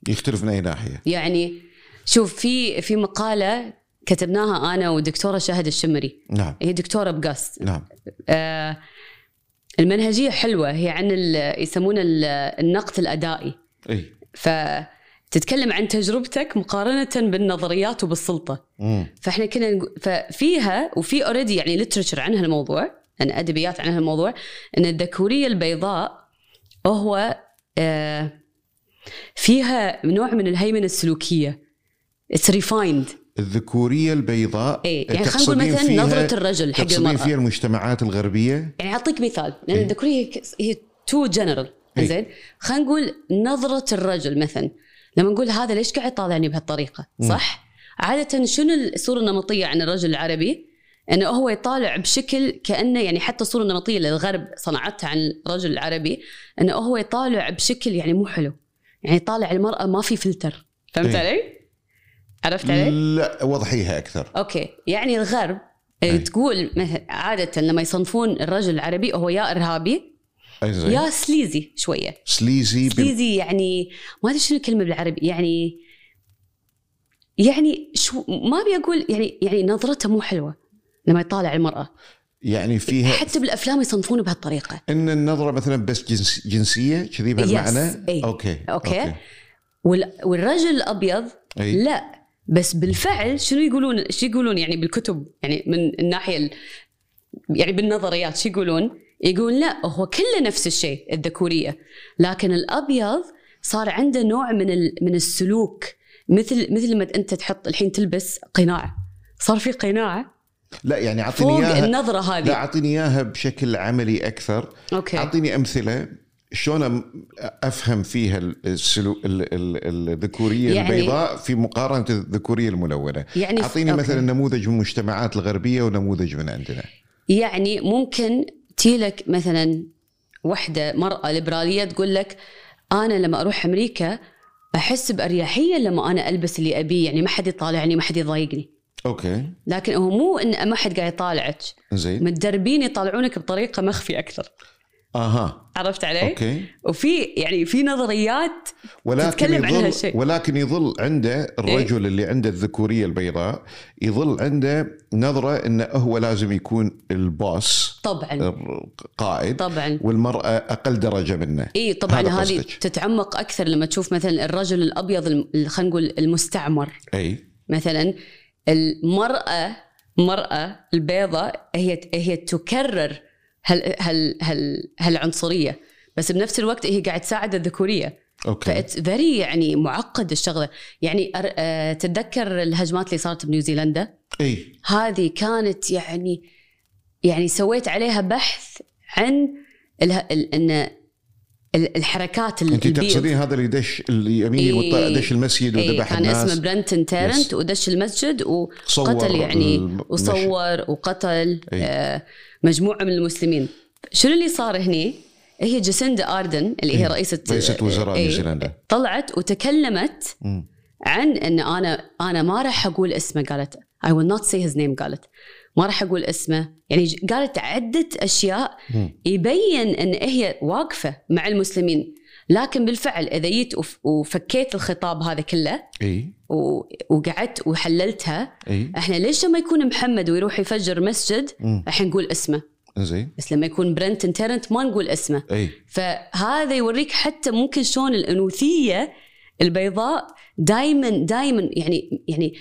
يختلف من أي ناحية. يعني شوف في في مقالة كتبناها أنا ودكتورة شهد الشمري. نعم. هي دكتورة بگست نعم. آه المنهجية حلوة هي عن ال- يسمونه ال- النقد الأدائي. إي. فتتكلم عن تجربتك مقارنة بالنظريات وبالسلطة. مم. فإحنا كنا ففيها وفي already يعني literature عن هالموضوع عن أدبيات عن هالموضوع إن الذكورية البيضاء هو آه فيها نوع من الهيمنة السلوكية. it's refined الذكورية البيضاء اي يعني خلينا نقول مثلا نظرة الرجل حق المرأة. فيها المجتمعات الغربية؟ يعني أعطيك مثال لأن الذكورية هي too general إي. زين؟ خلينا نقول نظرة الرجل مثلا. لما نقول هذا ليش قاعد يطالعني بهالطريقة؟ صح؟ عادة شنو الصورة النمطية عن الرجل العربي؟ إنه هو يطالع بشكل كأنه يعني حتى الصورة النمطية اللي الغرب صنعتها عن الرجل العربي إنه هو يطالع بشكل يعني مو حلو. يعني يطالع المرأة ما في فلتر. فهمت إي. علي؟ عرفت علي؟ لا وضحيها أكثر. okay. يعني الغرب أي. تقول عادة لما يصنفون الرجل العربي هو يا إرهابي يا سليزي شوية سليزي. سليزي يعني ما أدري شنو الكلمة بالعربي يعني يعني شو ما أبي أقول يعني يعني نظرته مو حلوة لما يطالع المرأة يعني فيها حتى بالأفلام يصنفونه بهالطريقة إن النظرة مثلا بس جنس جنسية كذي بهالمعنى Yes. إي. okay okay. وال- والرجل الأبيض أي. لا بس بالفعل شنو يقولون شو يقولون يعني بالكتب يعني من الناحية ال... يعني بالنظريات شو يقولون؟ يقول لا هو كله نفس الشيء الذكورية. لكن الأبيض صار عنده نوع من ال... من السلوك. مثل مثل ما أنت تحط الحين تلبس قناع. صار في قناع؟ لا يعني أعطيني فوق اياها النظرة لا هذه أعطيني إياها بشكل عملي أكثر. okay. أعطيني أمثلة شلون أفهم فيها السلو... ال- ال- الذكورية يعني- البيضاء في مقارنة الذكورية الملونة. يعني أعطيني okay. مثلا نموذج من المجتمعات الغربية ونموذج من عندنا. يعني ممكن تييلك مثلا وحدة مرأة ليبرالية تقول لك أنا لما أروح أمريكا أحس بأريحية لما أنا ألبس اللي أبيه يعني ما حد يطالعني ما حد يضايقني. okay. لكن هو مو إن ما حد قاعد يطالعك. زين. متدربين يطالعونك بطريقة مخفي أكثر. أها. عرفت علي؟ okay. وفي يعني في نظريات ولكن تتكلم عن يظل هالشيء. ولكن يظل عنده الرجل اللي عنده الذكورية البيضاء يظل عنده نظرة انه هو لازم يكون ال boss طبعا. القائد طبعا. والمرأة أقل درجة منه. اي طبعا. هذه. تتعمق أكثر لما تشوف مثلا الرجل الأبيض خلينا نقول المستعمر. أي. مثلا المراه المراه البيضاء هي هي تكرر هال هال هال هالعنصريه بس بنفس الوقت هي قاعد تساعد الذكورية. okay. ف it's very يعني معقد الشغلة. يعني أر- آه، تتذكر الهجمات اللي صارت بنيوزيلندا إي. هذه كانت يعني يعني سويت عليها بحث عن اله... ال... إن الحركات ال- انت. تقصدين هذا اللي دش اليمين إيه. والط- دش المسجد إيه وذبح كان الناس اسمه برنتون تيرنت. ودش المسجد وقتل يعني الم- وصور وقتل إيه. آه مجموعة من المسلمين شنو اللي صار هني هي جاسيندا آردن اللي هي إيه. رئيسة رئيسة وزراء إيه، نيوزيلندا طلعت وتكلمت مم. عن إن أنا أنا ما راح أقول اسمه قالت I will not say his name قالت ما راح أقول اسمه. يعني قالت عدة أشياء. يبين إن هي واقفة مع المسلمين. لكن بالفعل إذا جيت وف- وفكيت الخطاب هذا كله إي. وقعدت وحللتها إي. إحنا ليش لما يكون محمد ويروح يفجر مسجد. راح نقول اسمه. زين بس لما يكون برنتون تيرنت ما نقول اسمه. إي. فهذا يوريك حتى ممكن شلون الأنوثية البيضاء دائما دائما يعني يعني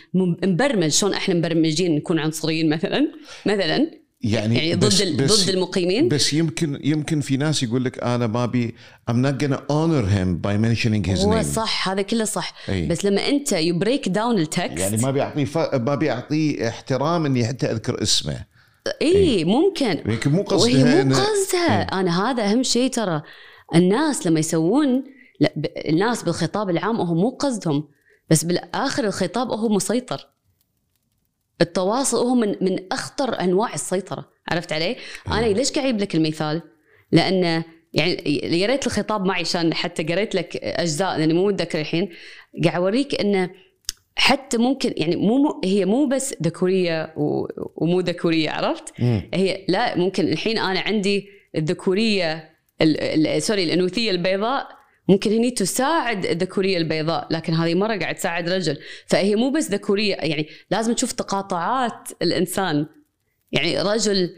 مبرمج. شلون إحنا مبرمجين نكون عنصريين مثلا؟ مثلا يعني يعني بس ضد بس ضد المقيمين. بس يمكن يمكن في ناس يقول لك أنا ما أبي I'm not gonna honor him by mentioning his هو name. صح هذا كله صح. أي. بس لما أنت you break down ال text يعني ما بيعطيه ف... ما بيعطيه احترام إني حتى أذكر اسمه. إي ممكن. يمكن مو وهي قصدها مو إنه- قصدها أنا هذا أهم شيء ترى. الناس لما يسوون لا ب- الناس بالخطاب العام هو مو قصدهم بس بالآخر الخطاب هو مسيطر التواصل هو من من أخطر أنواع السيطرة عرفت علي؟ أنا ليش قاعد لك المثال؟ لأن يعني يا ريت الخطاب معي عشان حتى قريت لك أجزاء لأني مو متذكر الحين قاعد أوريك انه حتى ممكن يعني مو هي مو بس ذكورية ومو ذكورية عرفت؟ مم. هي لا ممكن الحين أنا عندي الذكورية ال- ال- سوري الأنوثية البيضاء ممكن هني تساعد الذكورية البيضاء لكن هذه مرة قاعد تساعد رجل. فهي مو بس ذكورية يعني لازم تشوف تقاطعات الإنسان. يعني رجل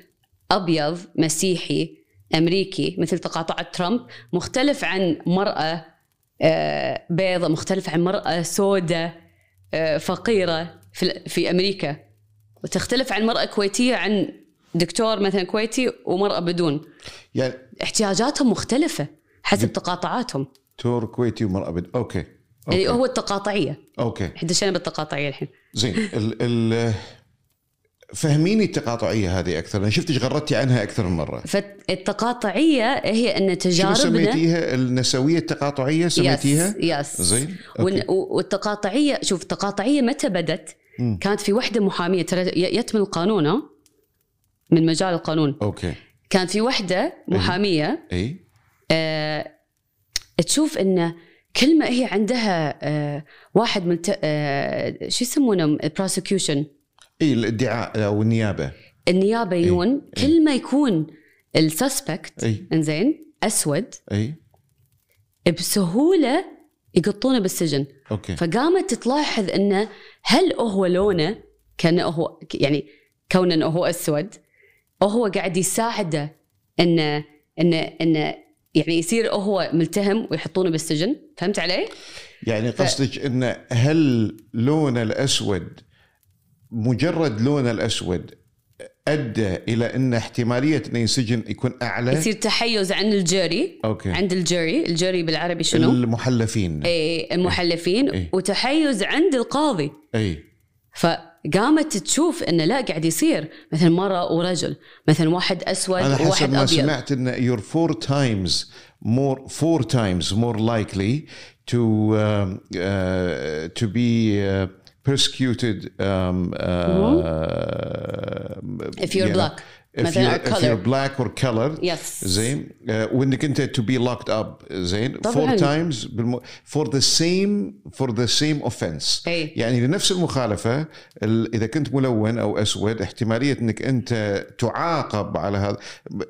أبيض مسيحي أمريكي مثل تقاطعات ترامب مختلف عن مرأة آه، بيضة مختلف عن مرأة سوداء آه، فقيرة في, في أمريكا. وتختلف عن مرأة كويتية عن دكتور مثلا كويتي ومرأة بدون. يعني احتياجاتهم مختلفة حسب تقاطعاتهم. تور كويتي ومرأة بد... أوكي يعني أوكي. هو التقاطعية. okay. إحنا دشينا بالتقاطعية الحين. زين ال... ال... فهميني التقاطعية هذه أكثر أنا شفتك غردتي عنها أكثر من مرة. فالتقاطعية هي أن شنو تجاربنا سميتيها؟ النسوية التقاطعية سميتيها؟ yes زين ون- okay. و- والتقاطعية شوف التقاطعية متى بدت؟ مم. كانت في وحدة محامية ترى ي- يتم القانون؟ من مجال القانون. okay. كانت في وحدة محامية إي. آه تشوف إن كل ما هي عندها آه واحد من آه شو يسمونه؟ ال prosecution إي الادعاء أو النيابة. النيابة يجون إيه. كل ما يكون ال suspect إي. إنزين أسود إي. بسهولة يقطونه بالسجن. okay. فقامت تلاحظ انه هل هو لونه كأنه هو يعني كونه إنه هو أسود أو هو قاعد يساعده انه انه انه يعني يصير هو ملتهم ويحطونه بالسجن. فهمت علي؟ يعني قصدك انه هل لون الأسود مجرد لون الأسود أدى إلى إن احتمالية إنه ينسجن يكون أعلى؟ يصير تحيز عن الجوري أوكي. عند الجوري الجوري بالعربي شنو؟ المحلفين. إيه المحلفين. إيه. وتحيز عند القاضي. اي فقامت تشوف انه لا قاعد يصير. مثلا مرة ورجل مثلا واحد أسود وواحد ابيض أنا حسب وواحد أبيض. ما سمعت إن يور فور تايمز مور فور تايمز مور لايكلي تو تو بي persecuted um, uh, mm-hmm. if you're you black. If مثلاً you're, if color. you're black or colored يس زين uh, وانك انت to be locked up زين طبعاً. four times بالم... for the same for the same offense أي. يعني لنفس المخالفة ال... إذا كنت ملون أو أسود احتمالية إنك أنت تعاقب على هذا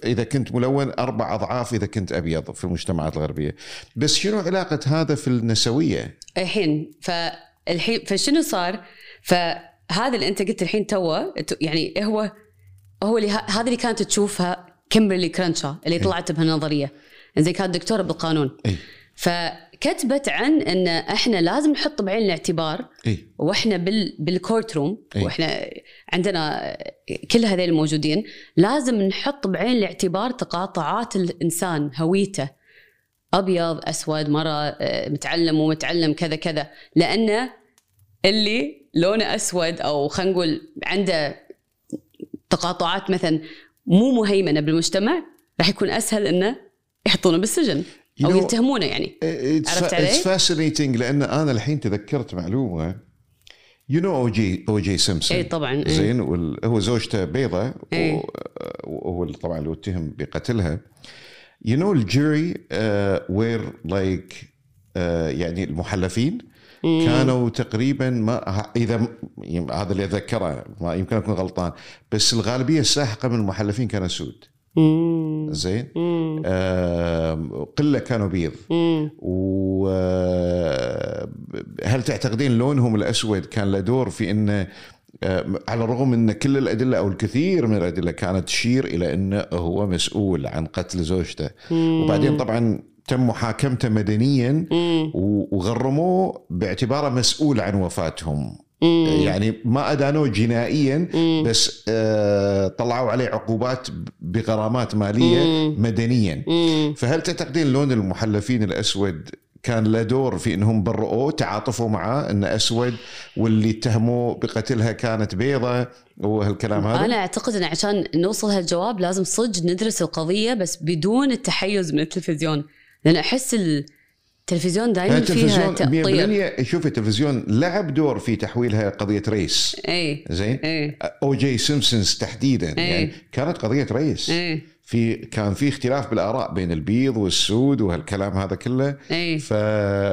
إذا كنت ملون أربع أضعاف إذا كنت أبيض في المجتمعات الغربية بس شنو علاقة هذا في النسوية الحين فالحين فشنو صار؟ فهذا اللي أنت قلت الحين توه يعني هو هو اللي ه- هذا اللي كانت تشوفها كيمبرلي كرانشا اللي طلعت بهالنظرية. زي كانت دكتوره بالقانون. اي فكتبت عن إن إحنا لازم نحط بعين الاعتبار اي وإحنا بال بالكورت روم أي. وإحنا عندنا كل هذول الموجودين لازم نحط بعين الاعتبار تقاطعات الإنسان هويته. أبيض أسود مرة آه، متعلم ومتعلم كذا كذا. لأن اللي لونه أسود أو خلينا نقول عنده تقاطعات مثلا مو مهيمنة بالمجتمع راح يكون أسهل إنه يحطونه بالسجن you know يتهمونه يعني It's, عرفت علي؟ it's fascinating لأن أنا الحين تذكرت معلومة you know أو جي أو جي سيمبسون اي طبعا إي. زين وال- هو زوجته بيضة إيه. وهو اللي طبعا اللي اتهم بقتلها you know ال jury were like يعني المحلفين كانوا تقريبا ما إذا هذا اللي اتذكره ما يمكن أكون غلطان بس الغالبية الساحقة من المحلفين كانوا سود مم. زين مم. آه قلة كانوا بيض مم. وهل تعتقدين لونهم الأسود كان له دور في انه آه، على الرغم إن كل الأدلة أو الكثير من الأدلة كانت تشير إلى انه هو مسؤول عن قتل زوجته وبعدين طبعا تم محاكمته مدنيا مم. وغرموه باعتباره مسؤول عن وفاتهم مم. يعني ما أدانوه جنائيا بس آه، طلعوا عليه عقوبات بغرامات مالية مدنيا مم. فهل تعتقدين لون المحلفين الأسود كان له دور في إنهم برؤوه تعاطفوا معاه انه أسود واللي اتهموه بقتلها كانت بيضة وهالكلام هذا أنا أعتقد إن عشان نوصل هالجواب لازم صدق ندرس القضية بس بدون التحيز من التلفزيون لأن أحس التلفزيون دائما فيها تأطير. 100% شوف التلفزيون لعب دور في تحويلها قضية race. اي زين؟ اي أو جي سيمبسونز تحديدا. يعني كانت قضية race. اي في كان في اختلاف بالآراء بين البيض والسود وهالكلام هذا كله. اي ف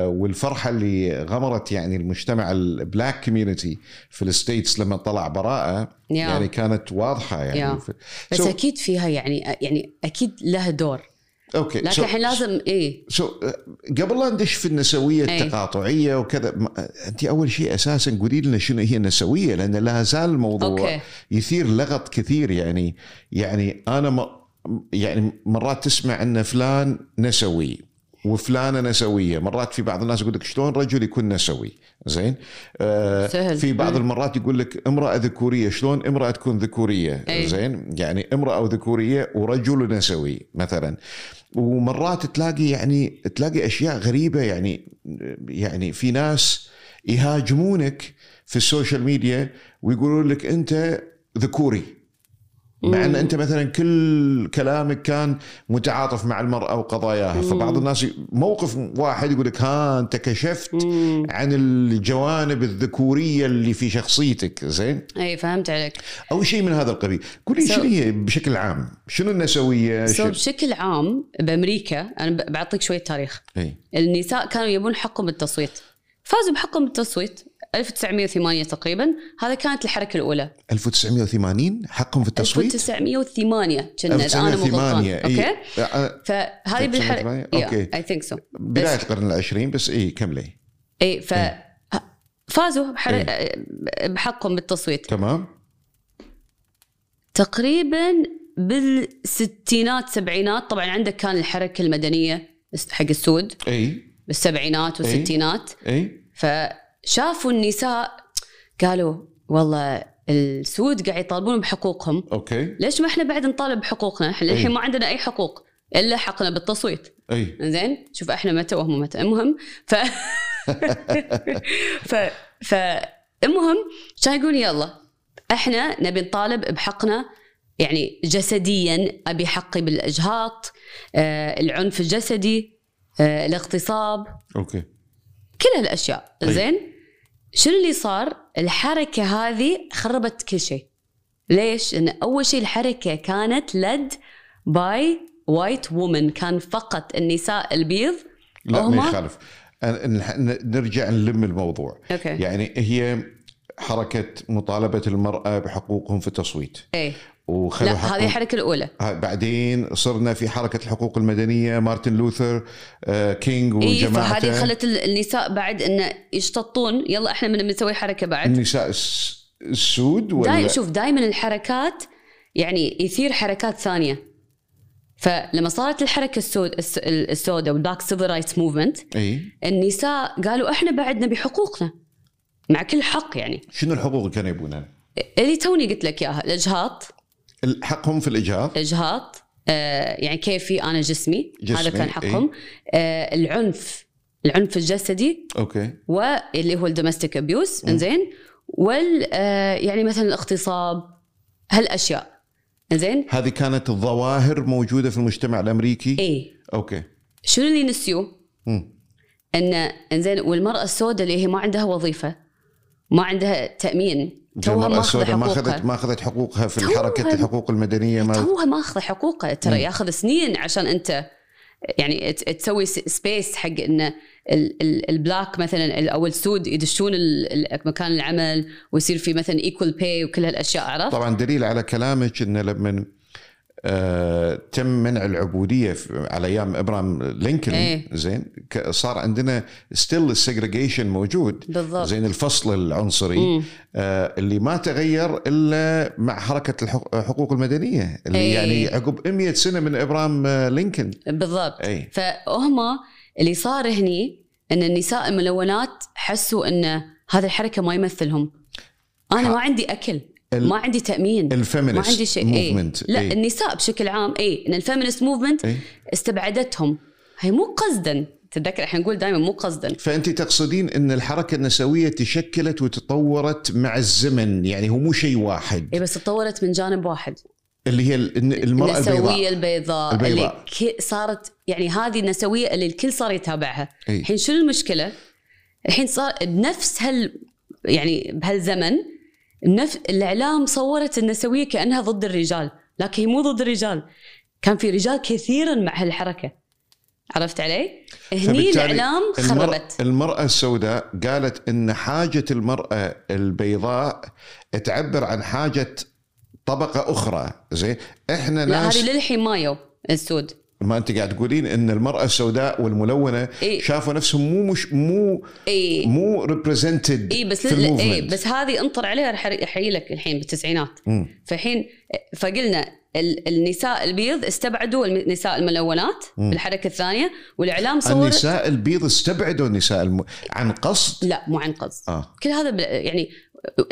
والفرحة اللي غمرت يعني المجتمع ال black community في ال States لما طلع براءة. يعني كانت واضحة يعني. ف... بس So- أكيد فيها يعني يعني أكيد لها دور. okay لكن so- الحين لازم اي so قبل لا ندش في النسوية أي. التقاطعية وكذا أنت أول شيء أساسا قولي لنا شنو هي النسوية لأن لا زال الموضوع okay. يثير لغط كثير يعني يعني أنا م... يعني مرات تسمع أن فلان نسوي وفلانة نسوية مرات في بعض الناس يقول لك شلون رجل يكون نسوي زين آه سهل. في بعض. المرات يقول لك امرأة ذكورية شلون امرأة تكون ذكورية أي. زين يعني امرأة ذكوريه ورجل نسوي مثلا ومرات تلاقي يعني تلاقي أشياء غريبة يعني يعني في ناس يهاجمونك في السوشيال ميديا ويقولون لك أنت ذكوري. مع إن أنت مثلا كل كلامك كان متعاطف مع المرأة وقضاياها فبعض الناس موقف واحد يقول لك ها أنت كشفت عن الجوانب الذكورية اللي في شخصيتك. زين؟ أي فهمت عليك. أو شيء من هذا القبيل. قولي So- شنو هي بشكل عام؟ شنو النسوية؟ so شنو... بشكل عام بأمريكا أنا بعطيك شوية تاريخ. أي. النساء كانوا يبون حقهم بالتصويت فازوا بحقهم بالتصويت 1908 تقريبا. هذا كانت الحركة الأولى. 1980 حقهم في التصويت؟ 1908 كنا اذا أنا مو غلطان 1908 okay إي. آه، فهذه 1908 بالحركه okay. I think so بداية القرن العشرين بس إي كملي. إي ف فازوا بحر... بحقهم بالتصويت. تمام. تقريبا بالستينات سبعينات. طبعا عندك كان الحركة المدنية حق السود. إي. بالسبعينات والستينات. إي. فشافوا النساء قالوا والله السود قاعد يطالبون بحقوقهم. okay. ليش ما إحنا بعد نطالب بحقوقنا؟ إحنا للحين أي. ما عندنا أي حقوق إلا حقنا بالتصويت. أي. زين؟ شوف إحنا متى وهم متى. المهم ف ف ف المهم كان يقول يلا إحنا نبي نطالب بحقنا يعني جسديا أبي حقي بالإجهاض آه العنف الجسدي آه الاغتصاب. okay. كل هالأشياء. طيب. زين؟ شنو اللي صار؟ الحركة هذه خربت كل شيء. ليش؟ لأن أول شيء الحركة كانت led by white women كان فقط النساء البيض. لا ما يخالف. نرجع نلم الموضوع. okay. يعني هي حركة مطالبة المرأة بحقوقهم في التصويت. إيه. وخذوا لا هذه الأولى. ها- بعدين صرنا في حركة الحقوق المدنية مارتن لوثر آه، كينج إي فهذه وجماعته خلت ال- النساء بعد انه يشتطون. يلا إحنا من بنسوي حركة بعد. النساء الس- السود ولا؟ دايما شوف دائما الحركات يعني يثير حركات ثانية. فلما صارت الحركة السود الس- السوداء وال black civil rights movement النساء قالوا إحنا بعد نبي حقوقنا مع كل حق يعني. شنو الحقوق اللي كانوا يبونها؟ اللي توني قلت لك إياها الإجهاض. حقهم في الإجهاض. إجهاض. آه يعني كيفي أنا جسمي, جسمي، هذا كان حقهم. آه العنف. العنف الجسدي. okay. واللي هو ال domestic abuse إنزين. وال آه يعني مثلا الاغتصاب. هالأشياء. إنزين. هذه كانت الظواهر موجودة في المجتمع الأمريكي؟ إيه okay. شنو اللي نسيوه؟ إن إنزين والمرأة السوداء اللي هي ما عندها وظيفة ما عندها تأمين. توها ماخذه ما اخذت حقوقها. ما أخذت حقوقها في حركه الحقوق المدنية ما توها ماخذه حقوقها. ترى ياخذ سنين عشان أنت يعني تسوي space حق إن ال- ال- ال black مثلا أو السود يدشون مكان العمل ويصير في مثلا equal pay وكل هالأشياء عرفت؟ طبعا دليل على كلامك انه لما آه تم منع العبودية على أيام ابراهام لينكولن. إيه. زين. صار عندنا still ال segregation موجود. بالضبط. زين الفصل العنصري. مم. آه اللي ما تغير إلا مع حركة الحق- الحقوق المدنية اللي إيه. يعني عقب 100 سنة من ابراهام آه، لينكولن. بالضبط. اي فهم اللي صار هني إن النساء الملونات حسوا إن هذه الحركة ما يمثلهم. أنا ح- ما عندي أكل. ما عندي تأمين. ما ال feminist عندي شيء. إيه. movement لا النساء بشكل عام اي إن ال feminist movement إيه. استبعدتهم. هي مو قصدا. تتذكر إحنا نقول دائما مو قصدا. فانت تقصدين إن الحركة النسوية تشكلت وتطورت مع الزمن. يعني هو مو شيء واحد. اي بس تطورت من جانب واحد. اللي هي ال- المرأة البيضاء. النسوية البيضاء, البيضاء. اللي كي- صارت يعني هذه النسوية اللي الكل صار يتابعها. إي. الحين شنو المشكلة؟ الحين صار بنفس هال يعني بهالزمن نفس الإعلام صورت النسويه كأنها ضد الرجال لكن هي مو ضد الرجال. كان في رجال كثيرا مع هالحركة. عرفت علي؟ هني الإعلام المرأة, خربت. المرأة السوداء قالت إن حاجة المرأة البيضاء تعبر عن حاجة طبقة أخرى زين؟ إحنا لا ناس هذه للحين ما يو السود. ما انت قاعد تقولين إن المرأة السوداء والملونة إيه. شافوا نفسهم مو مش مو إي مو represented إي بس في ال movement بس هذه انطر عليها رح احيي لك الحين بالتسعينات. فالحين فقلنا ال- النساء البيض استبعدوا النساء الملونات مم. بالحركة الثانية والإعلام صور النساء البيض استبعدوا النساء الم... عن قصد لا مو عن قصد آه كل هذا يعني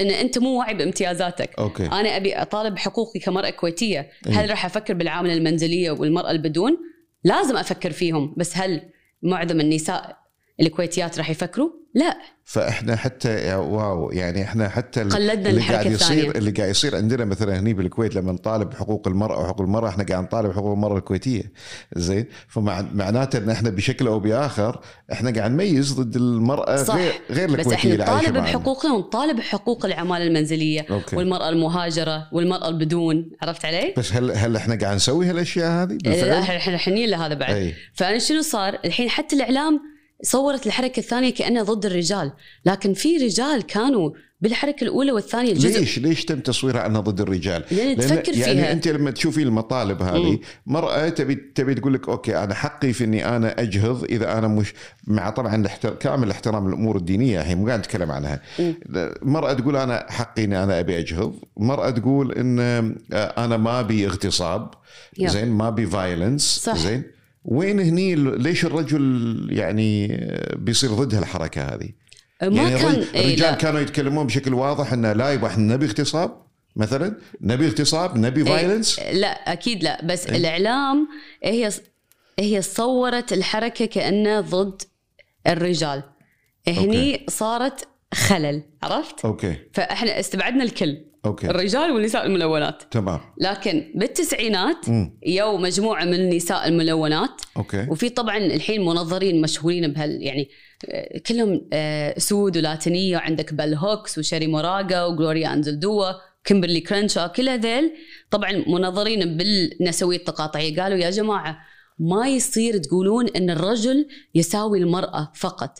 إن أنت مو واعي بامتيازاتك. أوكي. أنا أبي أطالب حقوقي كمرأة كويتية. إيه. هل راح أفكر بالعاملة المنزلية والمرأة البدون؟ لازم أفكر فيهم. بس هل معظم النساء الكويتيات راح يفكروا لا فإحنا حتى يا واو يعني إحنا حتى قلدنا اللي قاعد يصير الثانية. اللي قاعد يصير عندنا مثلا هني بالكويت لما نطالب بحقوق المرأة وحقوق المرأة إحنا قاعد نطالب بحقوق المرأة الكويتية زين فمعناته إن إحنا بشكل أو بآخر إحنا قاعد نميز ضد المرأة صح. غير غير بس الكويتية إحنا اللي عايشة نطالب. بحقوقنا ونطالب بحقوق العماله المنزلية أوكي. والمرأة المهاجرة والمرأة البدون عرفت علي؟ بس هل هل إحنا قاعد نسوي هالأشياء هذه لا بالفعل؟ إحنا الحين لهذا بعد أي فأنا شنو صار؟ الحين حتى الإعلام صورت الحركة الثانية كأنها ضد الرجال، لكن في رجال كانوا بالحركة الأولى والثانية الجزء ليش ليش تم تصويرها أنها ضد الرجال؟ لأن تفكر يعني فيها أنت لما تشوفي المطالب هذه. مرأة تبي تبي تقول لك أوكي أنا حقي في إني أنا أجهض إذا أنا مش مع طبعا. كامل احترام الأمور الدينية الحين مو قاعد نتكلم عنها. مرأة تقول أنا حقي إني أنا أبي أجهض، مرأة تقول إن آه، أنا ما أبي اغتصاب. زين ما أبي violence صح. زين وين هني ليش الرجل يعني بيصير ضد هالحركة هذه؟ ما يعني كان إيه الرجال لا. كانوا يتكلمون بشكل واضح إنه لا يبغى إحنا نبي اغتصاب مثلا نبي اغتصاب نبي إيه، violence لا أكيد لا بس إيه. الإعلام هي هي صورت الحركة كانها ضد الرجال هني صارت خلل عرفت؟ أوكي. فإحنا استبعدنا الكل أوكي. الرجال والنساء الملونات. تمام. لكن بالتسعينات. يو مجموعة من النساء الملونات. أوكي. وفي طبعا الحين منظرين مشهورين بهال يعني آه، كلهم آه، سود ولاتينية وعندك بل هوكس وشيري موراغا وغلوريا انزلدوا كيمبرلي كرنشو كل هذيل. طبعا منظرين بالنسوية التقاطعية قالوا يا جماعة ما يصير تقولون إن الرجل يساوي المرأة فقط.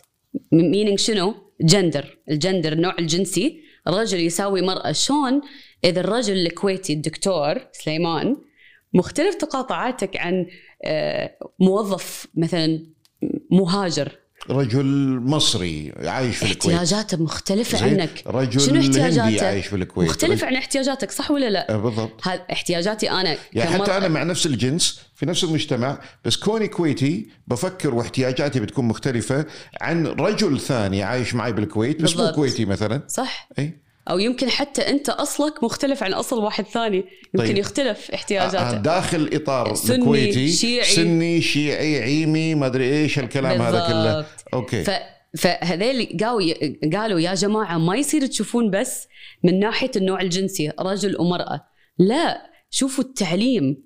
meaning شنو؟ gender ال gender النوع الجنسي. الرجل يساوي مرأة. شلون إذا الرجل الكويتي الدكتور سليمان مختلف تقاطعاتك عن آه، موظف مثلا مهاجر رجل مصري عايش في الكويت احتياجاته مختلفة؟ عنك رجل شنو احتياجاته؟ عايش في الكويت مختلف عن احتياجاتك صح ولا لا؟ آه، بالضبط احتياجاتي أنا يعني حتى أنا مع نفس الجنس في نفس المجتمع بس كوني كويتي بفكر واحتياجاتي بتكون مختلفة عن رجل ثاني عايش معي بالكويت بس مو. كويتي مثلا صح اي أو يمكن حتى أنت أصلك مختلف عن أصل واحد ثاني. يمكن طيب. يختلف آه، احتياجاته داخل إطار سني، الكويتي. شيعي. سني شيعي عيمي ما أدري إيش الكلام هذا كله. بالضبط. أوكي. ف فهذيل قالوا قالوا يا جماعة ما يصير تشوفون بس من ناحية النوع الجنسي رجل ومرأة. لا شوفوا التعليم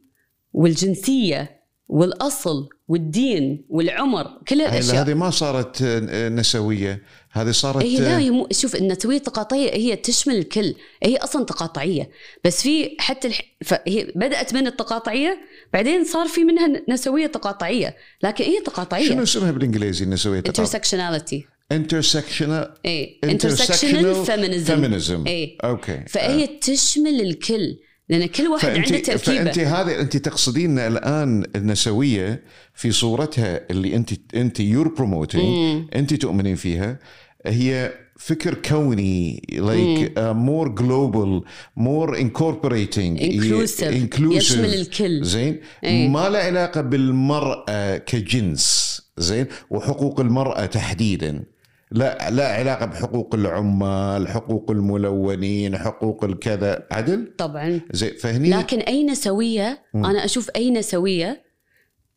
والجنسية والأصل والدين والعمر كل الأشياء. هذه ما صارت آه، نسوية. هذه صارت هي لا آه، هي مو شوف النسويه التقاطعيه هي تشمل الكل. هي أصلا تقاطعية. بس في حتى الح... فهي بدأت من التقاطعية بعدين صار في منها نسوية تقاطعية. لكن هي شنو تقاطعيه اسمها بالإنجليزي النسويه intersectionality. intersectional اي intersectional intersectional feminism. feminism. اي أوكي فهي تشمل الكل. لأن كل واحد عنده تركيبة. فأنت هذه أنت تقصدين الآن النسوية في صورتها اللي انت أنت you're promoting أنت تؤمنين فيها هي فكر كوني uh, more global more incorporating Inclusive. يشمل الكل. زين؟ إيه. ما له علاقة بالمرأة كجنس زين؟ وحقوق المرأة تحديدا. لا لا علاقة بحقوق العمال حقوق الملونين حقوق الكذا. عدل؟ طبعا. زين فهني؟ لكن أي نسوية؟ أنا أشوف أي نسوية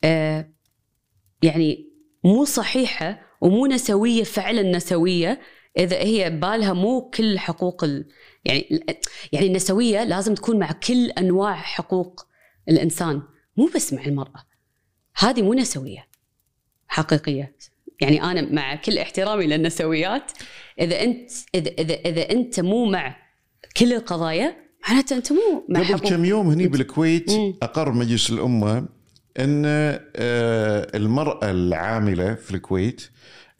آه يعني مو صحيحة ومو نسوية فعلا نسوية إذا هي بالها مو كل حقوق ال... يعني يعني النسوية لازم تكون مع كل أنواع حقوق الإنسان مو بس مع المرأة. هذه مو نسوية حقيقية. يعني أنا مع كل احترامي للنسويات إذا أنت إذا إذا, إذا أنت مو مع كل القضايا معناته أنت مو مع قبل كم يوم هني بالكويت مم. أقر مجلس الأمة إن آه، المرأة العاملة في الكويت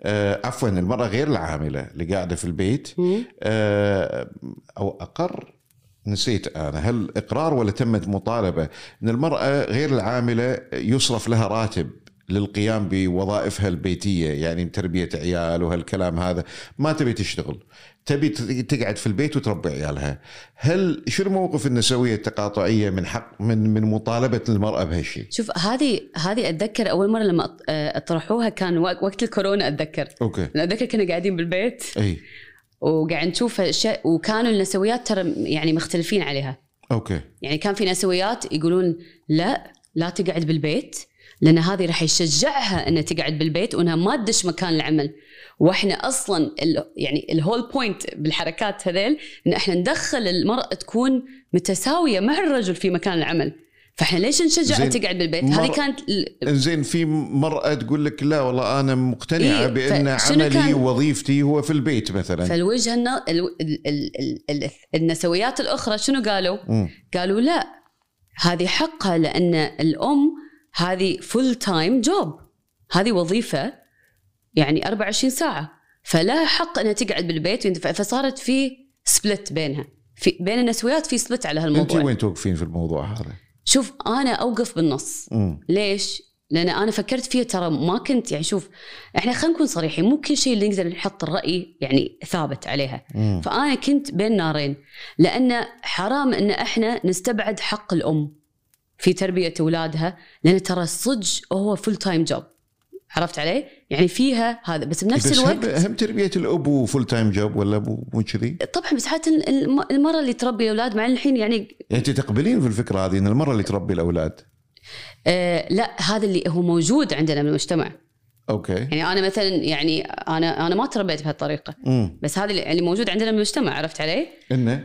آه، عفوا المرأة غير العاملة اللي قاعدة في البيت. آه، أو أقر نسيت أنا هل إقرار ولا تمت مطالبة إن المرأة غير العاملة يصرف لها راتب للقيام بوظائفها البيتية يعني تربية عيال وهالكلام هذا. ما تبي تشتغل. تبي تقعد في البيت وتربي عيالها. هل شنو موقف النسوية التقاطعية من حق من من مطالبة المرأة بهالشيء شوف هذه هذه أتذكر أول مرة لما أطرحوها كان وق- وقت الكورونا أتذكر. أوكي. أنا أتذكر كنا قاعدين بالبيت. أي. وقاعد نشوف اشياء وكانوا النسويات ترى يعني مختلفين عليها. أوكي. يعني كان في نسويات يقولون لا لا تقعد بالبيت. لأن هذه راح يشجعها إنها تقعد بالبيت وإنها ما تدش مكان العمل وإحنا أصلا ال يعني ال whole point بالحركات هذيل إن إحنا ندخل المرأة تكون متساوية مع الرجل في مكان العمل فإحنا ليش نشجعها تقعد بالبيت؟ مر- هذه كانت ال- زين في مرأة تقول لك لا والله أنا مقتنعة إيه، فشنو عملي كان- ووظيفتي هو في البيت مثلا فالوجهه الن- ال- ال- ال- ال- النسويات الأخرى شنو قالوا؟ مم. قالوا لا هذه حقها لأن الأم هذه full time job هذه وظيفة يعني 24 ساعة فلها حق انها تقعد بالبيت وينت- فصارت في split بينها في بين النسويات في split على هالموضوع وين توقفين في الموضوع هذا؟ شوف أنا أوقف بالنص مم. ليش؟ لأن أنا فكرت فيها ترى ما كنت يعني شوف إحنا خلينا نكون صريحين مو كل شيء اللي نقدر نحط الرأي يعني ثابت عليها مم. فأنا كنت بين نارين لأن حرام إن إحنا نستبعد حق الأم في تربية أولادها لأن ترى صدق هو full time job عرفت علي؟ يعني فيها هذا بس بنفس بس الوقت هم تربية الأب full time job ولا مو مو كذي؟ طبعا بس حتى الم- المره اللي تربي أولاد مع الحين يعني أنت تقبلين في الفكرة هذه أن المرة اللي تربي الأولاد آه لا هذا اللي هو موجود عندنا بالمجتمع أوكي يعني أنا مثلا يعني أنا أنا ما تربيت بهالطريقة مم. بس هذا اللي موجود عندنا بالمجتمع عرفت علي؟ إنه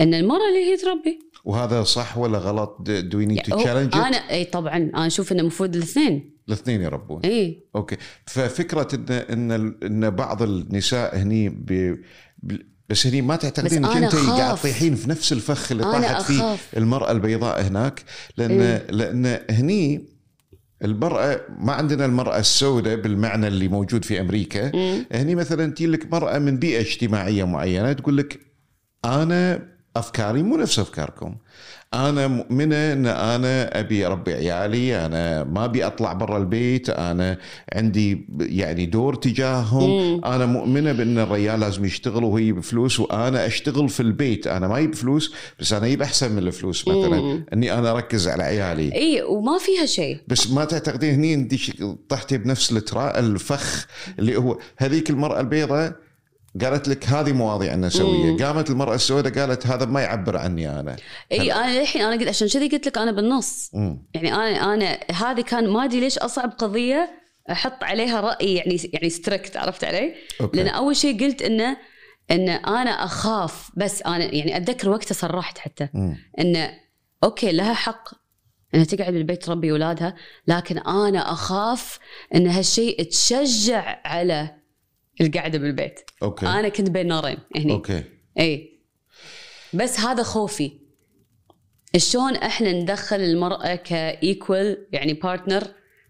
إن المره اللي هي تربي وهذا صح ولا غلط؟ do we need to challenge أنا اي طبعا أنا أشوف إنه المفروض الاثنين الاثنين يربون اي أوكي ففكرة ان إن إن بعض النساء هني ب بس هني ما تعتقدين إنك انت. قاعد تطيحين في نفس الفخ اللي طاحت فيه. المرأة البيضاء هناك لأن إيه. لأن هني المرأة ما عندنا المرأة السوداء بالمعنى اللي موجود في أمريكا مم. هني مثلا تجي لك مرأة من بيئة اجتماعية معينة تقول لك أنا أفكاري مو نفس أفكاركم. أنا مؤمنة أن أنا أبي أربي عيالي أنا ما أبي أطلع برا البيت أنا عندي يعني دور تجاههم. أنا مؤمنة بأن الرجال لازم يشتغل وهي بفلوس وأنا أشتغل في البيت. أنا ما يجيب فلوس بس أنا يجيب أحسن من الفلوس مثلا. أني أنا أركز على عيالي. إي وما فيها شيء. بس ما تعتقدين هني انت طحتي بنفس الفخ اللي هو هذيك المرأة البيضاء قالت لك هذه مواضيعنا سوية قامت المرأة السوداء قالت هذا ما يعبر عني أنا إي أنا للحين أنا قلت عشان كذي قلت لك أنا بالنص مم. يعني أنا أنا هذه كان ما أدري ليش أصعب قضية أحط عليها رأي يعني يعني strict عرفت علي؟ أوكي. لأن أول شيء قلت إنه إن أنا أخاف بس أنا يعني أتذكر وقتها صرحت حتى. إنه okay لها حق إنها تقعد بالبيت تربي أولادها لكن أنا أخاف إن هالشيء تشجع على القعده بالبيت. okay. أنا كنت بين نارين هني. okay. إي. بس هذا خوفي. شلون إحنا ندخل المرأة ك equal يعني partner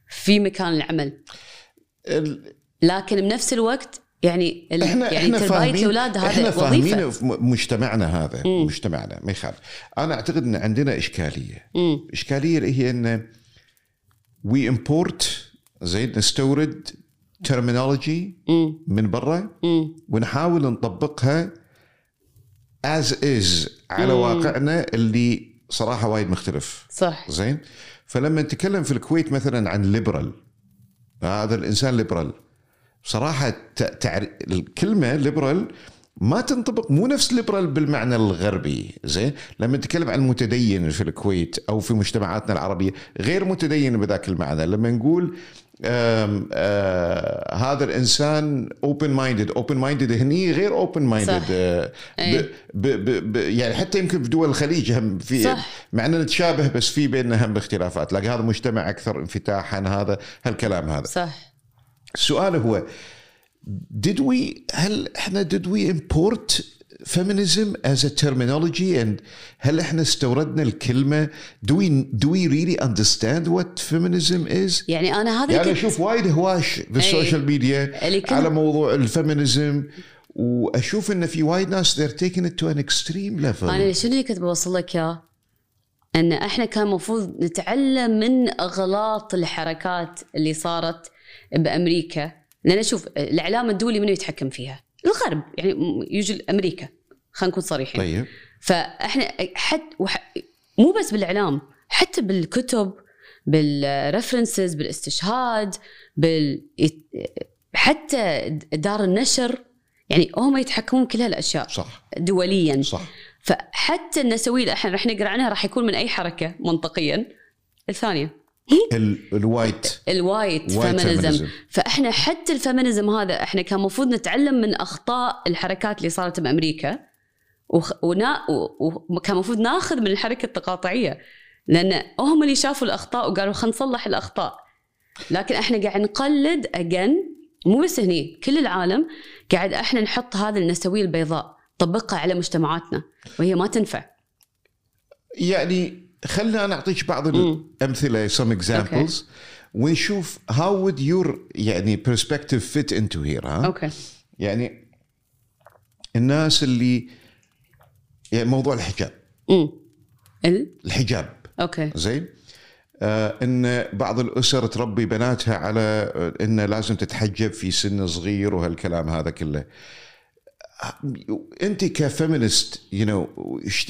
في مكان العمل؟ ال- لكن بنفس الوقت يعني ال- إحنا يعني إحنا فاهمين الاولاد إحنا هذا فاهمين في م- مجتمعنا هذا مجتمعنا ما يخالف. أنا أعتقد إن عندنا إشكالية. مم. إشكالية اللي هي إن we import زين نستورد terminology مم. من برا مم. ونحاول نطبقها as is على واقعنا اللي صراحة وايد مختلف صح زين فلما نتكلم في الكويت مثلا عن liberal هذا الإنسان liberal بصراحه ت- تعر... الكلمة liberal ما تنطبق مو نفس liberal بالمعنى الغربي زين؟ لما نتكلم عن المتدين في الكويت أو في مجتمعاتنا العربية غير متدين بذاك المعنى. لما نقول آم آه هذا الإنسان open minded open minded هني غير open minded. آه ب يعني حتى يمكن في دول الخليج هم في صح. مع ان نتشابه بس في بيننا هم اختلافات لكن هذا مجتمع أكثر انفتاحا هذا هالكلام هذا. صح. السؤال هو did we هل إحنا did we import feminism as a terminology and هل إحنا استوردنا الكلمة? Do we do we really understand what feminism is? يعني أنا هذا يعني أشوف وايد هواش بال social media اللي كنت- على موضوع ال feminism وأشوف إن في وايد ناس they're taking it to an extreme level. أنا شنو اللي كنت بوصل لك اياه؟ إن إحنا كان المفروض نتعلم من أغلاط الحركات اللي صارت بأمريكا. لأن شوف الإعلام الدولي منو يتحكم فيها؟ الغرب يعني يجي أمريكا. خلينا نكون صريحين. طيب. فإحنا حتى وح... مو بس بالإعلام حتى بالكتب بالريفرنسز بالإستشهاد بال حتى دار النشر يعني هم يتحكمون كل هالأشياء صح. دوليا. صح. فحتى النسوية اللي إحنا راح نقرأ عنها راح يكون من أي حركة؟ منطقيا. الثانية. ال- ال white. الوايت فيمينيزم feminism. فاحنا حتى ال feminism هذا إحنا كان المفروض نتعلم من أخطاء الحركات اللي صارت بأمريكا وخ... ونا... و- وكان المفروض ناخذ من الحركة التقاطعية لأن هم اللي شافوا الأخطاء وقالوا خلينا نصلح الأخطاء. لكن إحنا قاعد نقلد اجن مو بس هني كل العالم قاعد إحنا نحط هذه النسويه البيضاء طبقها على مجتمعاتنا وهي ما تنفع. يعني خلنا أنا اعطيك بعض. الأمثلة some examples. ونشوف how would your يعني perspective fit into here ها أوكي يعني الناس اللي يعني موضوع الحجاب. امم ال... الحجاب. okay زين؟ آه إن بعض الأسر تربي بناتها على آه، إن لازم تتحجب في سن صغير وهالكلام هذا كله. أنت ك feminist you know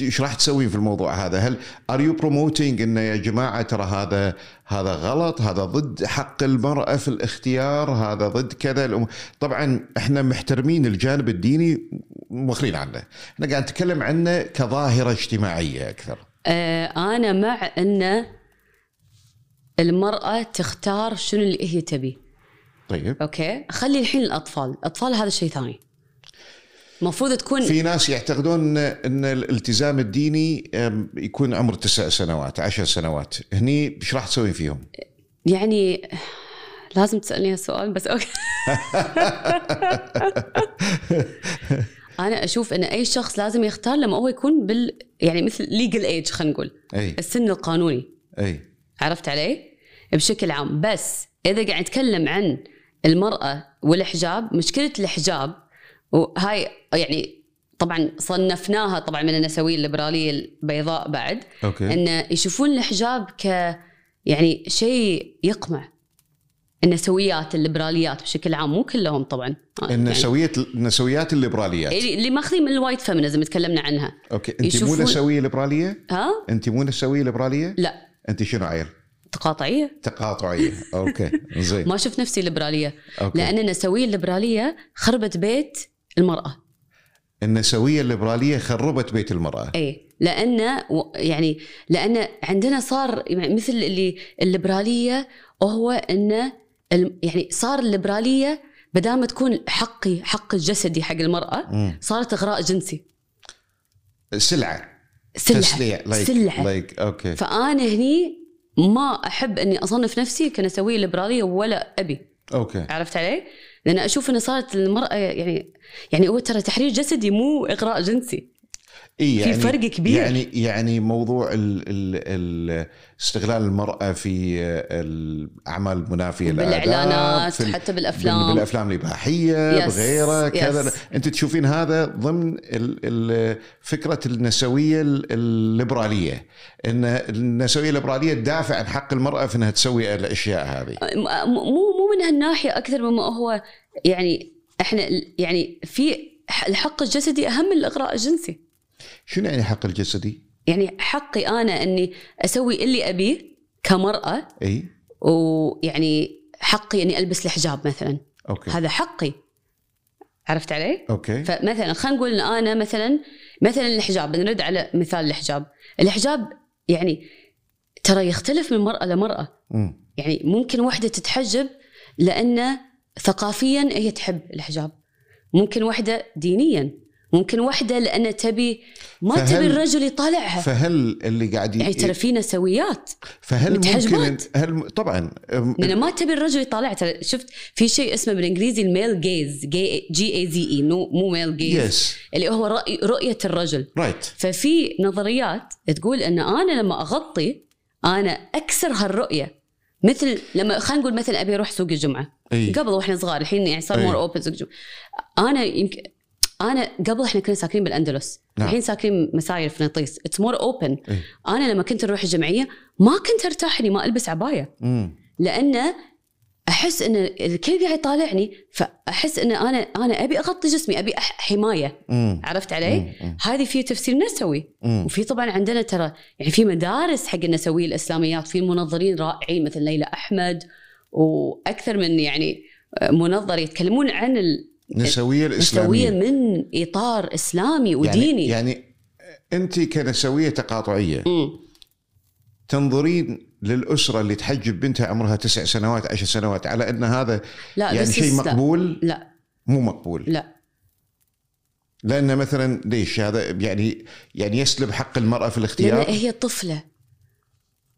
إيش راح تسوين في الموضوع هذا؟ هل are you promoting انه يا جماعة ترى هذا هذا غلط، هذا ضد حق المرأة في الاختيار، هذا ضد كذا الأمور. طبعا إحنا محترمين الجانب الديني مخلين عنه، إحنا قاعد نتكلم عنه كظاهرة اجتماعية أكثر. آه أنا مع إن المرأة تختار شنو اللي هي تبي طيب okay خلي الحين الأطفال الأطفال هذا شيء ثاني المفروض تكون في ناس يعتقدون ان الالتزام الديني يكون عمر تسع سنوات عشر سنوات. هني إيش راح تسوين فيهم؟ يعني لازم تسألني هالسؤال بس okay. أنا أشوف إن أي شخص لازم يختار لما هو يكون بال يعني مثل legal age خلينا نقول. أي. السن القانوني. أي. عرفت علي؟ بشكل عام. بس إذا قاعد نتكلم عن المرأة والحجاب مشكلة الحجاب وهاي يعني طبعا صنفناها طبعا من النسوية الليبرالية البيضاء بعد okay. إن يشوفون الحجاب ك يعني شيء يقمع النسويات الليبراليات بشكل عام مو كلهم طبعا. يعني النسوية النسويات الليبراليات. اللي اللي ماخذين من ال white feminism تكلمنا عنها. okay انت مو نسوية ليبرالية؟ ها؟ انت مو نسوية ليبرالية؟ لا. انت شنو عيل؟ تقاطعية. تقاطعية. okay زين. ما شفت نفسي ليبرالية. okay. لأن النسوية الليبرالية خربت بيت المرأة. النسوية الليبرالية خربت بيت المرأة. اي لأن يعني لأن عندنا صار يعني مثل اللي الليبرالية وهو إن الم- يعني صار الليبرالية بدل ما تكون حقي حق الجسدي حق المرأة. صارت إغراء جنسي. سلعة. سلعة. تسليع like سلعة. like okay فأنا هني ما أحب إني أصنف نفسي كنسوية ليبرالية ولا أبي. okay عرفت علي؟ لأن أشوف إن صارت المرأة يعني يعني هو ترى تحرير جسدي مو إغراء جنسي. في يعني فرق كبير. يعني يعني موضوع ال ال ال استغلال المرأة في الاعمال المنافيه بالإعلانات في حتى بال- بالأفلام بالافلام الاباحيه بغيرها كذا. أنت تشوفين هذا ضمن ال ال فكرة النسوية ال- الليبرالية. إن النسوية الليبرالية تدافع عن حق المرأة في إنها تسوي الأشياء هذه. م- مو مو من هالناحية أكثر مما هو يعني إحنا يعني في الحق الجسدي أهم من الإغراء الجنسي. شنو يعني حق الجسدي؟ يعني حقي أنا إني أسوي اللي أبيه كمرأة إي. ويعني حقي إني ألبس الحجاب مثلا. okay. هذا حقي. عرفت علي؟ okay. فمثلا خلينا نقول إن أنا مثلا مثلا الحجاب بنرد على مثال الحجاب. الحجاب يعني ترى يختلف من مرأة لمرأة. مم. يعني ممكن واحدة تتحجب لأن ثقافيا هي تحب الحجاب. ممكن واحدة دينيا. ممكن واحدة لأن تبي ما فهل- تبي الرجل يطالعها. فهل اللي قاعد ي- يعني ترى في نسويات فهل ممكن. هل طبعا لأن ما تبي الرجل يطالعها ترى شفت في شيء اسمه بالإنجليزي ال male gaze g a z e مو مو male gaze. yes اللي هو رأي رؤية الرجل. right ففي نظريات تقول أن أنا لما أغطي أنا أكسر هالرؤية. مثل لما خلينا نقول مثلا أبي أروح سوق الجمعة. أي. قبل وإحنا صغار الحين يعني صار إي. more open سوق الجمعة. أنا يمكن أنا قبل إحنا كنا ساكنين بالأندلس نعم. الحين ساكنين مسايل فنطيس it's more open. أنا لما كنت أروح الجمعية ما كنت أرتاح إني ما ألبس عباية مم. لأن أحس إن الكل قاعد يطالعني فأحس إن أنا أنا أبي أغطي جسمي أبي حماية مم. عرفت علي؟ مم. هذه في تفسير نسوي مم. وفي طبعا عندنا ترى يعني في مدارس حق النسويه الإسلاميات في منظرين رائعين مثل ليلى أحمد وأكثر من يعني منظر يتكلمون عن النسويه الإسلامية. من إطار إسلامي وديني. يعني, يعني أنت كنسوية تقاطعية مم. تنظرين للأسرة اللي تحجب بنتها عمرها تسع سنوات عشر سنوات على أن هذا لا يعني شيء is- لا. مقبول؟ لا. مو مقبول. لا. لأن مثلا ليش؟ هذا يعني يعني يسلب حق المرأة في الاختيار؟ هي طفلة.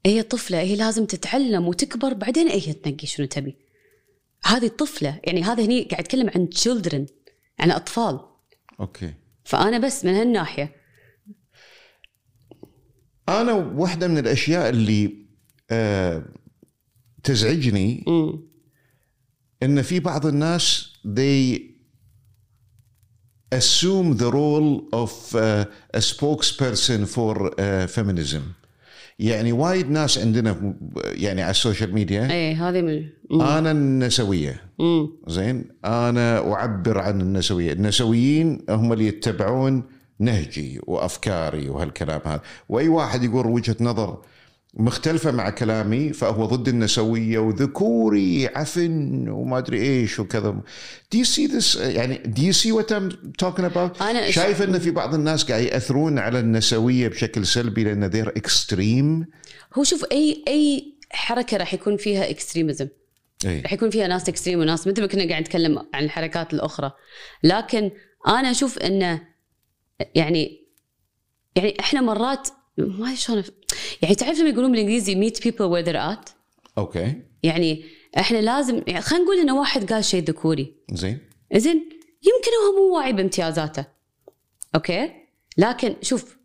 هي طفلة هي لازم تتعلم وتكبر بعدين هي تنقي شنو تبي. هذه طفله يعني هذا هني قاعد أتكلم عن children عن أطفال. أوكي. فأنا بس من هالناحية. أنا واحدة من الأشياء اللي آه تزعجني مم. إن في بعض الناس they assume the role of uh, a spokesperson for uh, feminism. يعني وايد ناس عندنا يعني على السوشيال ميديا. اي هذه من مم. أنا النسوية. مم. زين؟ أنا أعبر عن النسوية. النسويين هم اللي يتبعون نهجي وأفكاري وهالكلام هذا. وأي واحد يقول وجهة نظر مختلفة مع كلامي فهو ضد النسوية وذكوري عفن وما أدري إيش وكذا. Do you see this يعني Do you see what I'm talking about أنا شايف أن في بعض الناس قاعد يأثرون على النسوية بشكل سلبي لأن they're extreme. هو شوف أي أي حركة راح يكون فيها extremism إيه. راح يكون فيها ناس extreme وناس مثل ما كنا قاعد نتكلم عن الحركات الأخرى. لكن أنا أشوف إنه يعني يعني إحنا مرات ما شلون يعني تعرف لما يقولون بالإنجليزي meet people where they're at okay. يعني إحنا لازم يعني خلينا نقول انه واحد قال شيء ذكوري. زين. زين يمكن هو مو واعي بامتيازاته. okay? لكن شوف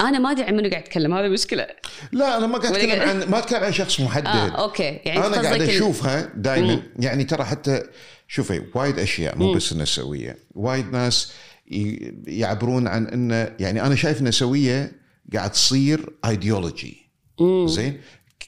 أنا ما أدري عن منو قاعد يتكلم هذا مشكلة. لا أنا ما قاعد أتكلم عن ما أتكلم عن شخص محدد. آه okay. يعني أنا قاعد أشوفها دائما يعني ترى حتى شوفي وايد أشياء مو بس النسويه وايد ناس يعبرون عن انه يعني أنا شايف النسويه قاعد تصير ايديولوجي زين؟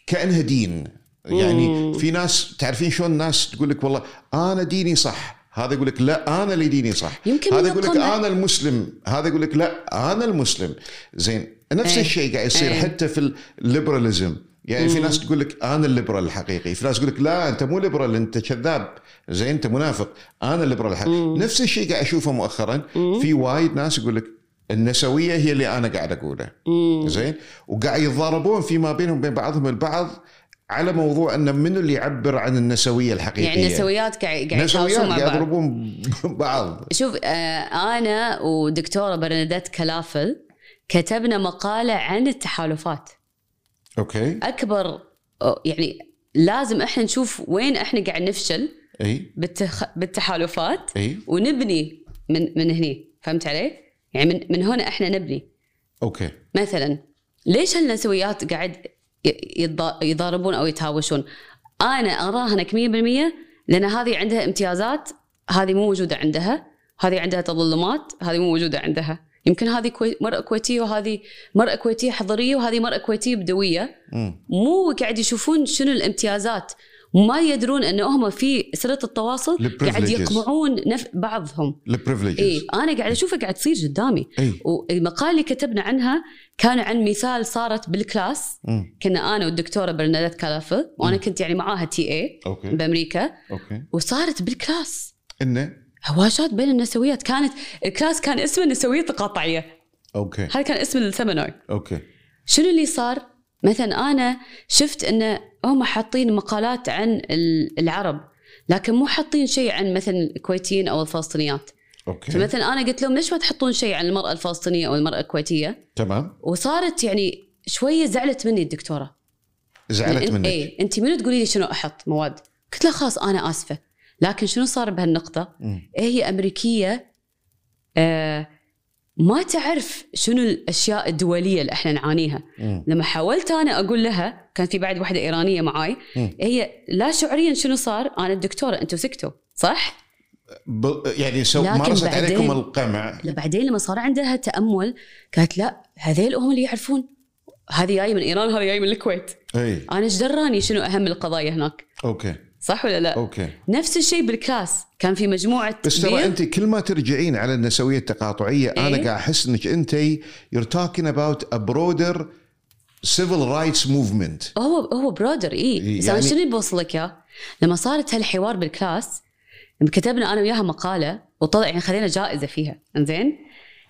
كأنها دين. يعني في ناس تعرفين شلون الناس تقول لك والله أنا ديني صح هذا يقول لك لا أنا اللي ديني صح. يمكن هذا يقول لك. أنا المسلم هذا يقول لك لا أنا المسلم. زين؟ نفس إيه. الشيء قاعد يصير إيه. حتى في ال liberalism يعني في ناس تقول لك أنا ال liberal الحقيقي. في ناس تقول لك لا أنت مو liberal أنت كذاب. زين؟ أنت منافق. أنا ال liberal الحقيقي. نفس الشيء قاعد أشوفه مؤخرا. في وايد ناس يقول لك النسوية هي اللي أنا قاعد أقوله. زين؟ وقاعد يتضاربون فيما بينهم وبين بعضهم البعض على موضوع انه منو اللي يعبر عن النسوية الحقيقية. يعني النسويات قاعد نسويات قاعد يضربون بعض. شوف آه أنا ودكتورة برنادات كلافل كتبنا مقالة عن التحالفات. okay. أكبر يعني لازم إحنا نشوف وين إحنا قاعد نفشل إي. بالتخ... بالتحالفات إي. ونبني من من هني. فهمت علي؟ يعني من من هنا إحنا نبني. أوكي. مثلا ليش هالنسويات قاعد ي- يتضا- يضاربون أو يتهاوشون؟ أنا اراهنك 100% لأن هذه عندها امتيازات هذه مو موجودة عندها، هذه عندها تظلمات هذه مو موجودة عندها، يمكن هذه كوي... مرأة كويتية وهذه مرأة كويتية حضرية وهذه مرأة كويتية بدوية، مم. مو قاعد يشوفون شنو الامتيازات. ما يدرون إن هم في سله التواصل قاعد. يقمعون نف... بعضهم. اي أنا قاعد اشوفها قاعد تصير قدامي. اي والمقال اللي كتبنا عنها كان عن مثال صارت بال class. مم. كنا أنا والدكتورة برنادات كالافل وأنا كنت يعني معاها TA okay. بأمريكا. okay. وصارت بال class. إنه؟ هواشات بين النسويات. كانت ال class كان اسمه النسوية التقاطعية. okay. هذا كان اسم ال seminar. okay. شنو اللي صار؟ مثلا أنا شفت إن هم حاطين مقالات عن ال- العرب لكن مو حاطين شيء عن مثلا الكويتيين أو الفلسطينيات. أوكي. فمثلا أنا قلت لهم ليش ما تحطون شيء عن المرأة الفلسطينية أو المرأة الكويتية؟ تمام. وصارت يعني شوية زعلت مني الدكتورة. زعلت إن- منك. اي أنت منو تقولي لي شنو أحط مواد؟ قلت لها خلاص أنا آسفة. لكن شنو صار بهالنقطة. إيه هي أمريكية آه ما تعرف شنو الأشياء الدولية اللي إحنا نعانيها. مم. لما حاولت أنا أقول لها كان في بعد واحدة إيرانية معاي مم. هي لا شعوريا شنو صار؟ أنا الدكتورة أنتم سكتوا صح؟ ب... يعني سو... مارست بعدين- عليكم القمع. بعدين لما صار عندها تأمل قالت لا هذيل هم اللي يعرفون. هذه جاية من إيران وهذه جاية من الكويت. إي. أنا إيش دراني شنو أهم القضايا هناك؟ okay. صح ولا لا okay نفس الشيء بال class كان في مجموعة بس ترى. أنت كل ما ترجعين على النسوية التقاطعية أنا إيه؟ قاعد أحس إنك أنت you're talking about a broader civil rights movement هو هو broader اي بس يعني- أنا شنو اللي بوصل لك اياه؟ لما صارت هالحوار بال class كتبنا أنا وياها مقالة وطلع يعني خذينا جائزة فيها إنزين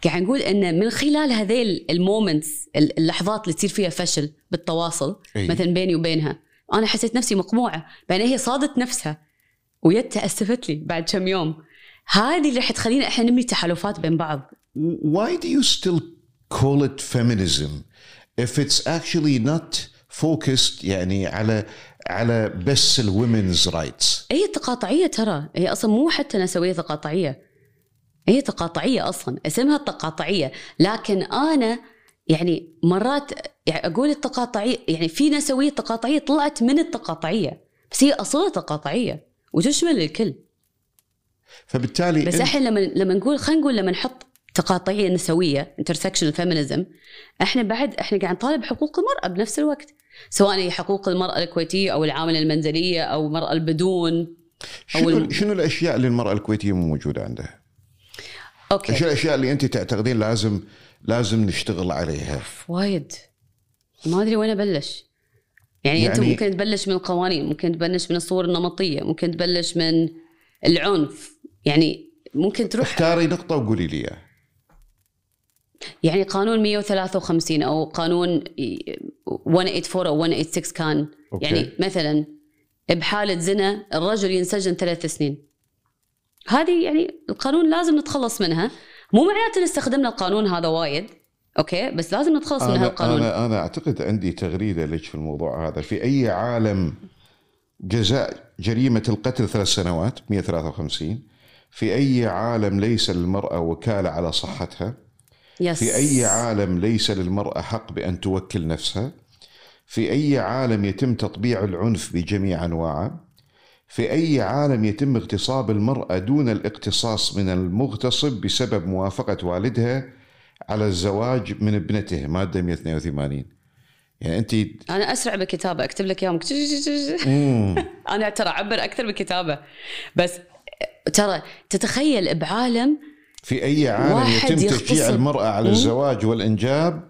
قاعد نقول إن من خلال هذيل ال moments اللحظات اللي تصير فيها فشل بالتواصل إي. مثلا بيني وبينها أنا حسيت نفسي مقموعة. بين هي صادت نفسها. ويت تأسفت لي بعد كم يوم. هذه اللي راح تخلينا إحنا نبني تحالفات بين بعض. Why do you still call it feminism if it's actually not focused يعني على على بس ال women's rights? هي تقاطعية ترى. هي أصلا مو حتى نسويه تقاطعية. هي تقاطعية أصلا. اسمها التقاطعيه لكن أنا يعني مرات يعني أقول التقاطعية يعني في نسويه تقاطعية طلعت من التقاطعية بس هي اصلها تقاطعية وتشمل الكل فبالتالي بس إحنا لما لما نقول خلينا نقول لما نحط تقاطعية نسوية intersectional feminism إحنا بعد إحنا قاعد نطالب حقوق المرأة بنفس الوقت سواء هي حقوق المرأة الكويتية أو العاملة المنزلية أو المراه البدون شنو, الم- شنو الأشياء اللي المرأة الكويتية مو موجودة عندها؟ أوكي. إيش الأشياء اللي أنت تعتقدين لازم لازم نشتغل عليها؟ وايد. ما أدري وين أبلش. يعني, يعني أنت يعني- ممكن تبلش من القوانين ممكن تبلش من الصور النمطية ممكن تبلش من العنف. يعني ممكن تروح اختاري نقطة وقولي لي إياها. يعني قانون 153 أو قانون 184 أو 186 كان okay. يعني مثلا بحالة زنا الرجل ينسجن ثلاث سنين. هذه يعني القانون لازم نتخلص منها. مو معناته ان استخدمنا القانون هذا وايد okay? بس لازم نتخلص من هالقانون أنا أنا أعتقد عندي تغريدة لك في الموضوع هذا. في أي عالم جزاء جريمة القتل ثلاث سنوات 153 في أي عالم ليس للمرأة وكالة على صحتها يس في أي عالم ليس للمرأة حق بأن توكل نفسها في أي عالم يتم تطبيع العنف بجميع أنواعه في أي عالم يتم اغتصاب المرأة دون الاقتصاص من المغتصب بسبب موافقة والدها على الزواج من ابنته مادة 182 يعني أنت أنا أسرع بالكتابه أكتب لك اياهم أنا ترى أعبر أكثر بالكتابه بس ترى تتخيل بعالم في أي عالم يتم. تشجيع المرأة على. الزواج والإنجاب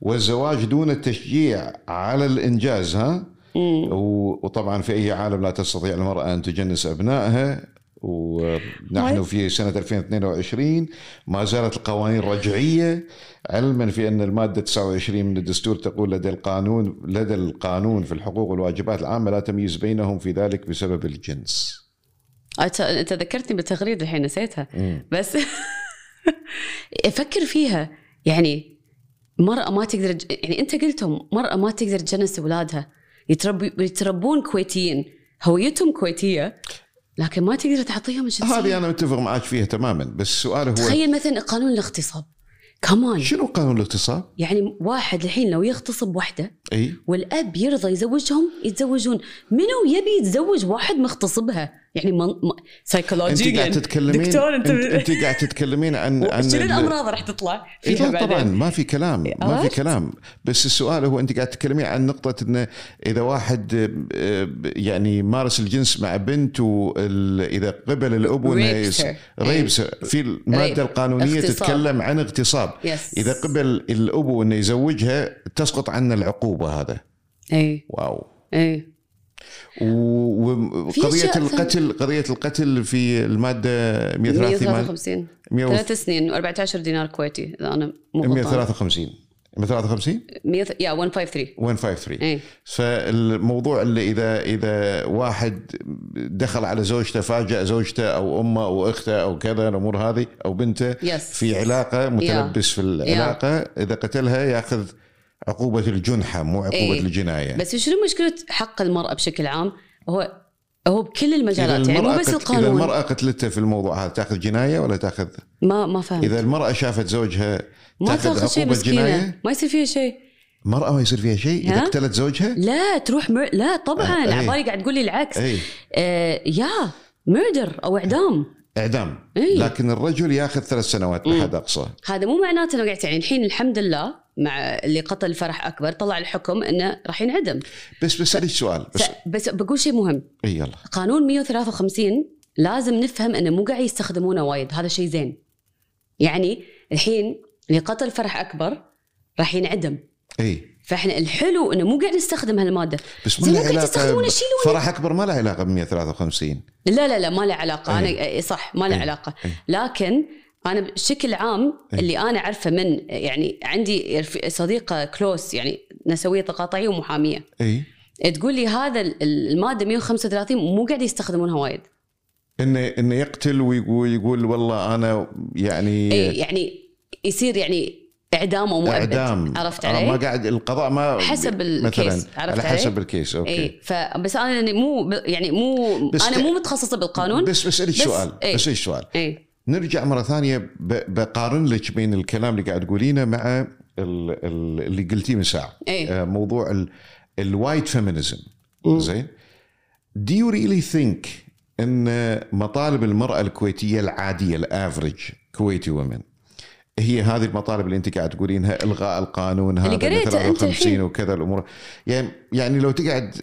والزواج دون التشجيع على الإنجاز ها؟ وطبعا في أي عالم لا تستطيع المرأة أن تجنس أبنائها ونحن. في سنة 2022 ما زالت القوانين رجعية علما في أن المادة 29 من الدستور تقول لدى القانون لدى القانون في الحقوق والواجبات العامة لا تمييز بينهم في ذلك بسبب الجنس. أنت ذكرتني بالتغريده الحين نسيتها. بس أفكر فيها. يعني مرأة ما تقدر يعني أنت قلتهم مرأة ما تقدر تجنس أولادها. يتربي يتربون كويتيين. هويتهم كويتية لكن ما تقدر تعطيهم الجنسيه هذه أنا متفق معك فيها تماما بس السؤال هو تخيل مثلا قانون الاغتصاب. كمان شنو قانون الاغتصاب؟ يعني واحد الحين لو يغتصب وحدة إي. والأب يرضى يزوجهم يتزوجون. منو يبي يتزوج واحد مغتصبها؟ يعني من... م... انت سايكولوجيا قاعد تتكلمين دكتور أنت, انت, أنت قاعد تتكلمين عن عن شنو ال- الأمراض راح تطلع إيه فيها طبعا بعدين ما في كلام ما في؟ كلام بس السؤال هو أنت قاعد تتكلمين عن نقطة انه إذا واحد آه، يعني مارس الجنس مع بنت واذا قبل الأب يس-. rapes في المادة. القانونية اغتصاب. تتكلم عن اغتصاب Yes. إذا قبل الأب انه يزوجها تسقط عنه العقوبة هذا اي واو اي و- في وقضيه أشياء القتل قضية القتل في المادة 153 153 100 ثلاث سنين و14 دينار كويتي إذا أنا مو غلطان. 153 153 100 يا 153 153 اي فالموضوع اللي إذا إذا واحد دخل على زوجته فاجأ زوجته أو أمه أو أخته أو كذا الأمور هذه أو بنته Yes. في علاقة متلبس في العلاقة إذا قتلها يأخذ عقوبة الجنحة مو عقوبة إيه. الجناية. بس شنو مشكلة حق المرأة بشكل عام؟ هو هو بكل المجالات يعني مو المرأة بس القانون إذا المرأة قتلته في الموضوع هذا تاخذ جناية ولا تاخذ؟ ما ما فهمت. إذا المرأة شافت زوجها ما تاخذ مسكينة. جناية؟ ما يصير فيها شيء. المرأة ما يصير فيها شيء؟ إذا ها؟ قتلت زوجها؟ لا تروح مر... لا طبعا. آه،. عبالي قاعد تقول لي العكس. آه يا ميردر أو إعدام. إعدام. إيه. لكن الرجل ياخذ ثلاث سنوات بحد أقصى. هذا مو معناته إنه قاعد يعني الحين الحمد لله مع اللي قتل فرح أكبر طلع الحكم إنه راح ينعدم. بس بسالك سؤال بس بس, بقول شيء مهم. إي يلا. قانون 153 لازم نفهم إنه مو قاعد يستخدمونه وايد هذا شيء زين. يعني الحين اللي قتل فرح أكبر راح ينعدم. إي. فإحنا الحلو إنه مو قاعد نستخدم هالمادة. بس ما ممكن علاقة تستخدمون شيلون فرح أكبر ما له علاقة ب 153 لا لا لا ما له علاقة. أنا أي. إيه صح ما له. علاقة. أي. لكن أنا بشكل عام أي. اللي أنا أعرفه من يعني عندي صديقة close يعني نسوية تقاطعية ومحامية. إي. تقول لي هذا ال- المادة 135 مو قاعد يستخدمونها وايد. إنه إنه يقتل ويقول يقول والله أنا يعني إي يعني يصير يعني إعدام أو مؤبد. إعدام. عرفت علي؟ ما قاعد القضاء ما حسب ال case، مثلا عرفت على علي؟ حسب ال case okay. إي فبس أنا يعني مو يعني مو بس أنا مو متخصصة بالقانون. بس بسالك بس- سؤال إيه. بسالك سؤال. إي. نرجع مرة ثانية بقارن لك بين الكلام اللي قاعد تقولينه مع ال- ال- اللي قلتيه من ساعة إيه. آه، موضوع ال white feminism. زين do you really think إن مطالب المرأة الكويتية العادية الافرج كويتي ومن هي هذه المطالب اللي انت قاعد تقولينها إلغاء القانون هذا اللي قريته 53 الحين. وكذا الأمور يعني يعني لو تقعد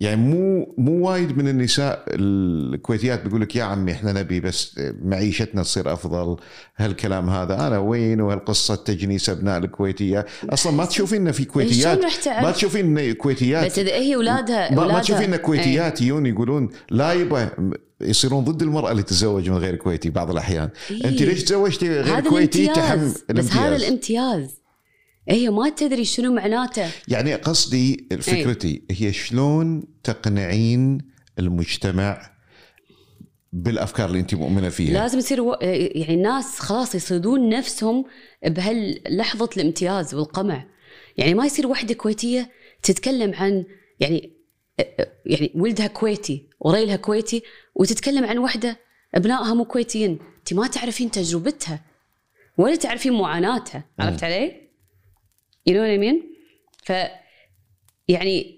يعني مو مو وايد من النساء الكويتيات بيقول لك يا عمي إحنا نبي بس معيشتنا تصير أفضل هالكلام هذا أنا وين وهالقصة تجنيس أبناء الكويتية أصلا ما تشوفين في كويتيات؟ ما تشوفين كويتيات بس إذا هي اولادها ما, ما تشوفين إن إيه. كويتيات يجون يقولون لا يبا يصيرون ضد المرأة اللي تتزوج من غير كويتي بعض الأحيان. إيه. انت ليش تزوجتي غير كويتي؟ تحم الامتياز بس هذا الامتياز. الامتياز. هي ما تدري شنو معناته. يعني قصدي فكرتي هي شلون تقنعين المجتمع بالأفكار اللي انت مؤمنة فيها؟ لازم يصير و... يعني الناس خلاص يصيدون نفسهم بهاللحظة الامتياز والقمع. يعني ما يصير وحدة كويتية تتكلم عن يعني يعني ولدها كويتي وريلها كويتي وتتكلم عن وحدة أبنائها مو كويتيين. انت ما تعرفين تجربتها ولا تعرفين معاناتها. عرفت علي؟ you know mean؟ ف يعني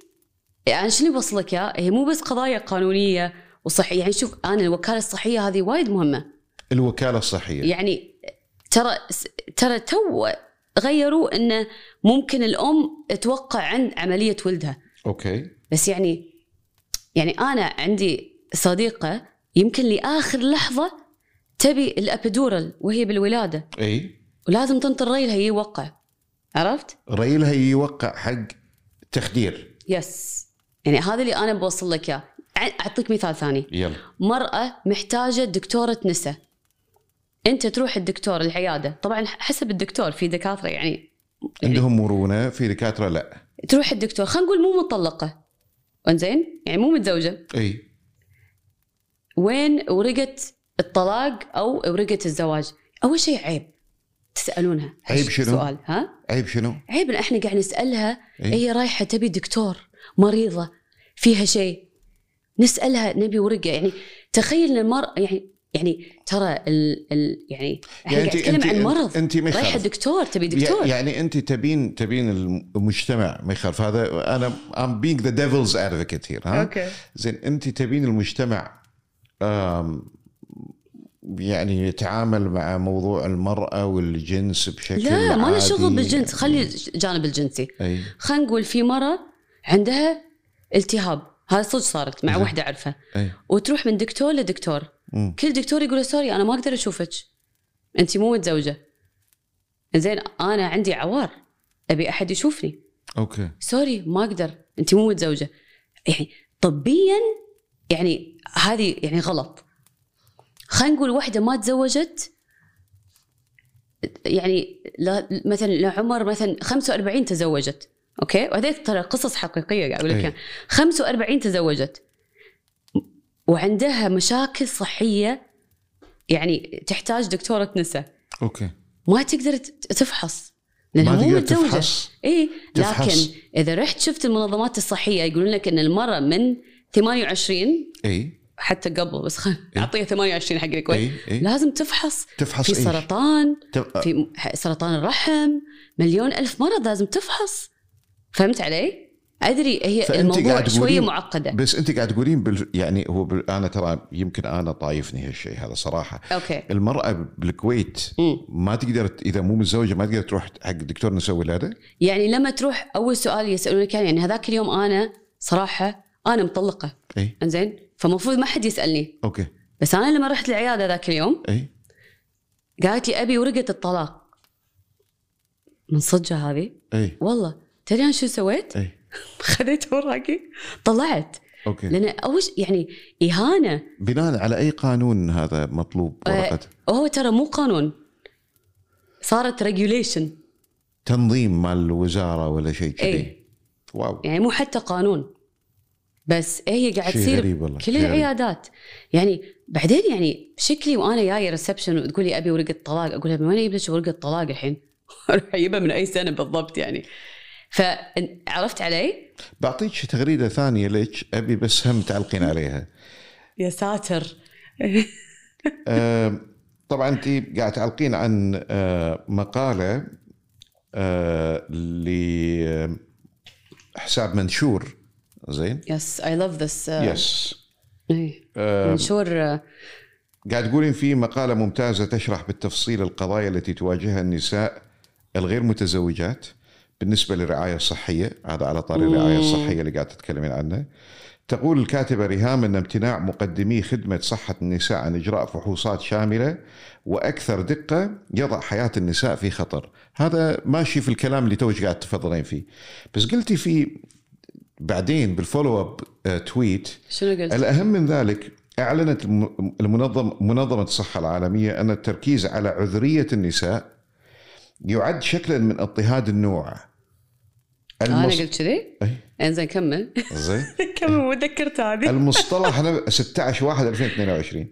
أنا شنو بوصل لك اياه؟ هي مو بس قضايا قانونية وصحية. يعني شوف أنا الوكالة الصحية هذه وايد مهمة. الوكالة الصحية. يعني ترى ترى تو غيروا انه ممكن الأم توقع عند عملية ولدها. okay. بس يعني يعني أنا عندي صديقة يمكن لآخر لحظة تبي الأبيدورال وهي بالولادة. إي. ولازم تنطر ريلها يوقع. عرفت؟ ريلها يوقع حق تخدير. يس. يعني هذا اللي أنا بوصل لك إياه. أعطيك مثال ثاني. يلا. مرأة محتاجة دكتورة نساء. أنت تروح الدكتور العيادة. طبعا حسب الدكتور في دكاترة يعني, يعني عندهم مرونة في دكاترة لا. تروح الدكتور. خلينا نقول مو مطلقة. انزين؟ يعني مو متزوجة. إي. وين ورقة الطلاق أو ورقة الزواج؟ أول شيء عيب. تسألونها. عيب شنو؟ سؤال ها؟ عيب شنو؟ عيب إحنا قاعد نسألها إيه؟ هي رايحة تبي دكتور مريضة فيها شيء. نسألها نبي ورقة. يعني تخيل إن المرأة يعني يعني ترى ال ال يعني إحنا يعني نتكلم عن مرض. ما رايحة يخالف. دكتور تبي دكتور. يعني انت تبين تبين المجتمع ما يخالف هذا أنا I'm being the devil's advocate here ها؟ okay زين انت تبين المجتمع يعني يتعامل مع موضوع المرأة والجنس بشكل لا ما له. شغل بالجنس. خلي الجانب الجنسي. خلينا نقول في مرة عندها التهاب. هذا صدق صارت مع زين. واحدة أعرفها. وتروح من دكتور لدكتور. مم. كل دكتور يقول sorry أنا ما أقدر أشوفك. أنت مو متزوجة. زين أنا عندي عوار. أبي أحد يشوفني. okay. sorry ما أقدر. أنت مو متزوجة. يعني طبيا يعني هذه يعني غلط. خلينا نقول واحدة ما تزوجت يعني لا مثلا لعمر مثلا 45 تزوجت okay؟ وهذيك ترى قصص حقيقية قاعد أقول لك أي. إياها. 45 تزوجت. وعندها مشاكل صحية يعني تحتاج دكتورة نساء. okay. ما تقدر تفحص. لأنها مو متزوجة. اي. لكن إذا رحت شفت المنظمات الصحية يقولون لك إن المرأة من 28 إي. حتى قبل بس خل أعطيها 28 حق الكويت إي إي. لازم تفحص. تفحص في؟ سرطان تف... في م- سرطان الرحم مليون ألف مرض لازم تفحص. فهمت علي؟ أدري هي الموضوع تقولين- معقدة. بس أنت قاعد تقولين بال... يعني هو بال... أنا ترى يمكن أنا طايفني هالشيء هذا صراحة. okay. المرأة بالكويت. ما تقدر إذا مو متزوجة ما تقدر تروح حق دكتور نساء ولاده يعني لما تروح أول سؤال يسألونك يعني, يعني هذاك اليوم أنا صراحة أنا مطلقة. إي. إنزين؟ فمفروض ما حد يسألني. okay. بس أنا لما رحت العيادة ذاك اليوم إي. قالت لي أبي ورقة الطلاق. من صدقه هذه؟ إي. والله. تدري أنا شو سويت؟ إي. خذيت اوراقي طلعت. okay. لأن أول يعني إهانة. بناء على أي قانون هذا مطلوب ورقة؟ هو ترى مو قانون. صارت regulation تنظيم مال الوزارة ولا شيء كذي. wow. يعني مو حتى قانون. بس هي قاعد تصير كل. العيادات يعني بعدين يعني شكلي وأنا جاية reception وتقول لي أبي ورقة طلاق أقول لها من وين أجيب لك ورقة طلاق الحين؟ أروح أجيبها من أي سنة بالضبط يعني فعرفت علي؟ بعطيك تغريدة ثانية لك أبي بس هم تعلقين عليها يا ساتر طبعا انت قاعد تعلقين عن آه، مقالة آه، لحساب منشور زين؟ yes I love this yes منشور آه، قاعد تقولين في مقالة ممتازة تشرح بالتفصيل القضايا التي تواجهها النساء الغير متزوجات بالنسبة للرعاية الصحية. هذا على طاري الرعاية الصحية اللي قاعد تتكلمين عنه. تقول الكاتبة ريهام أن امتناع مقدمي خدمة صحة النساء عن إجراء فحوصات شاملة وأكثر دقة يضع حياة النساء في خطر. هذا ماشي في الكلام اللي توك قاعد تفضلين فيه. بس قلتي في بعدين بالفولو اب آه، تويت شنو قلت؟ الأهم من ذلك أعلنت الم- المنظم منظمة الصحة العالمية أن التركيز على عذرية النساء يعد شكلا من اضطهاد النوع. أنا المص... قلت كذي؟ انزين كمل. زين. كمل مو ذكرت هذه. المصطلح نف- 16 1 2022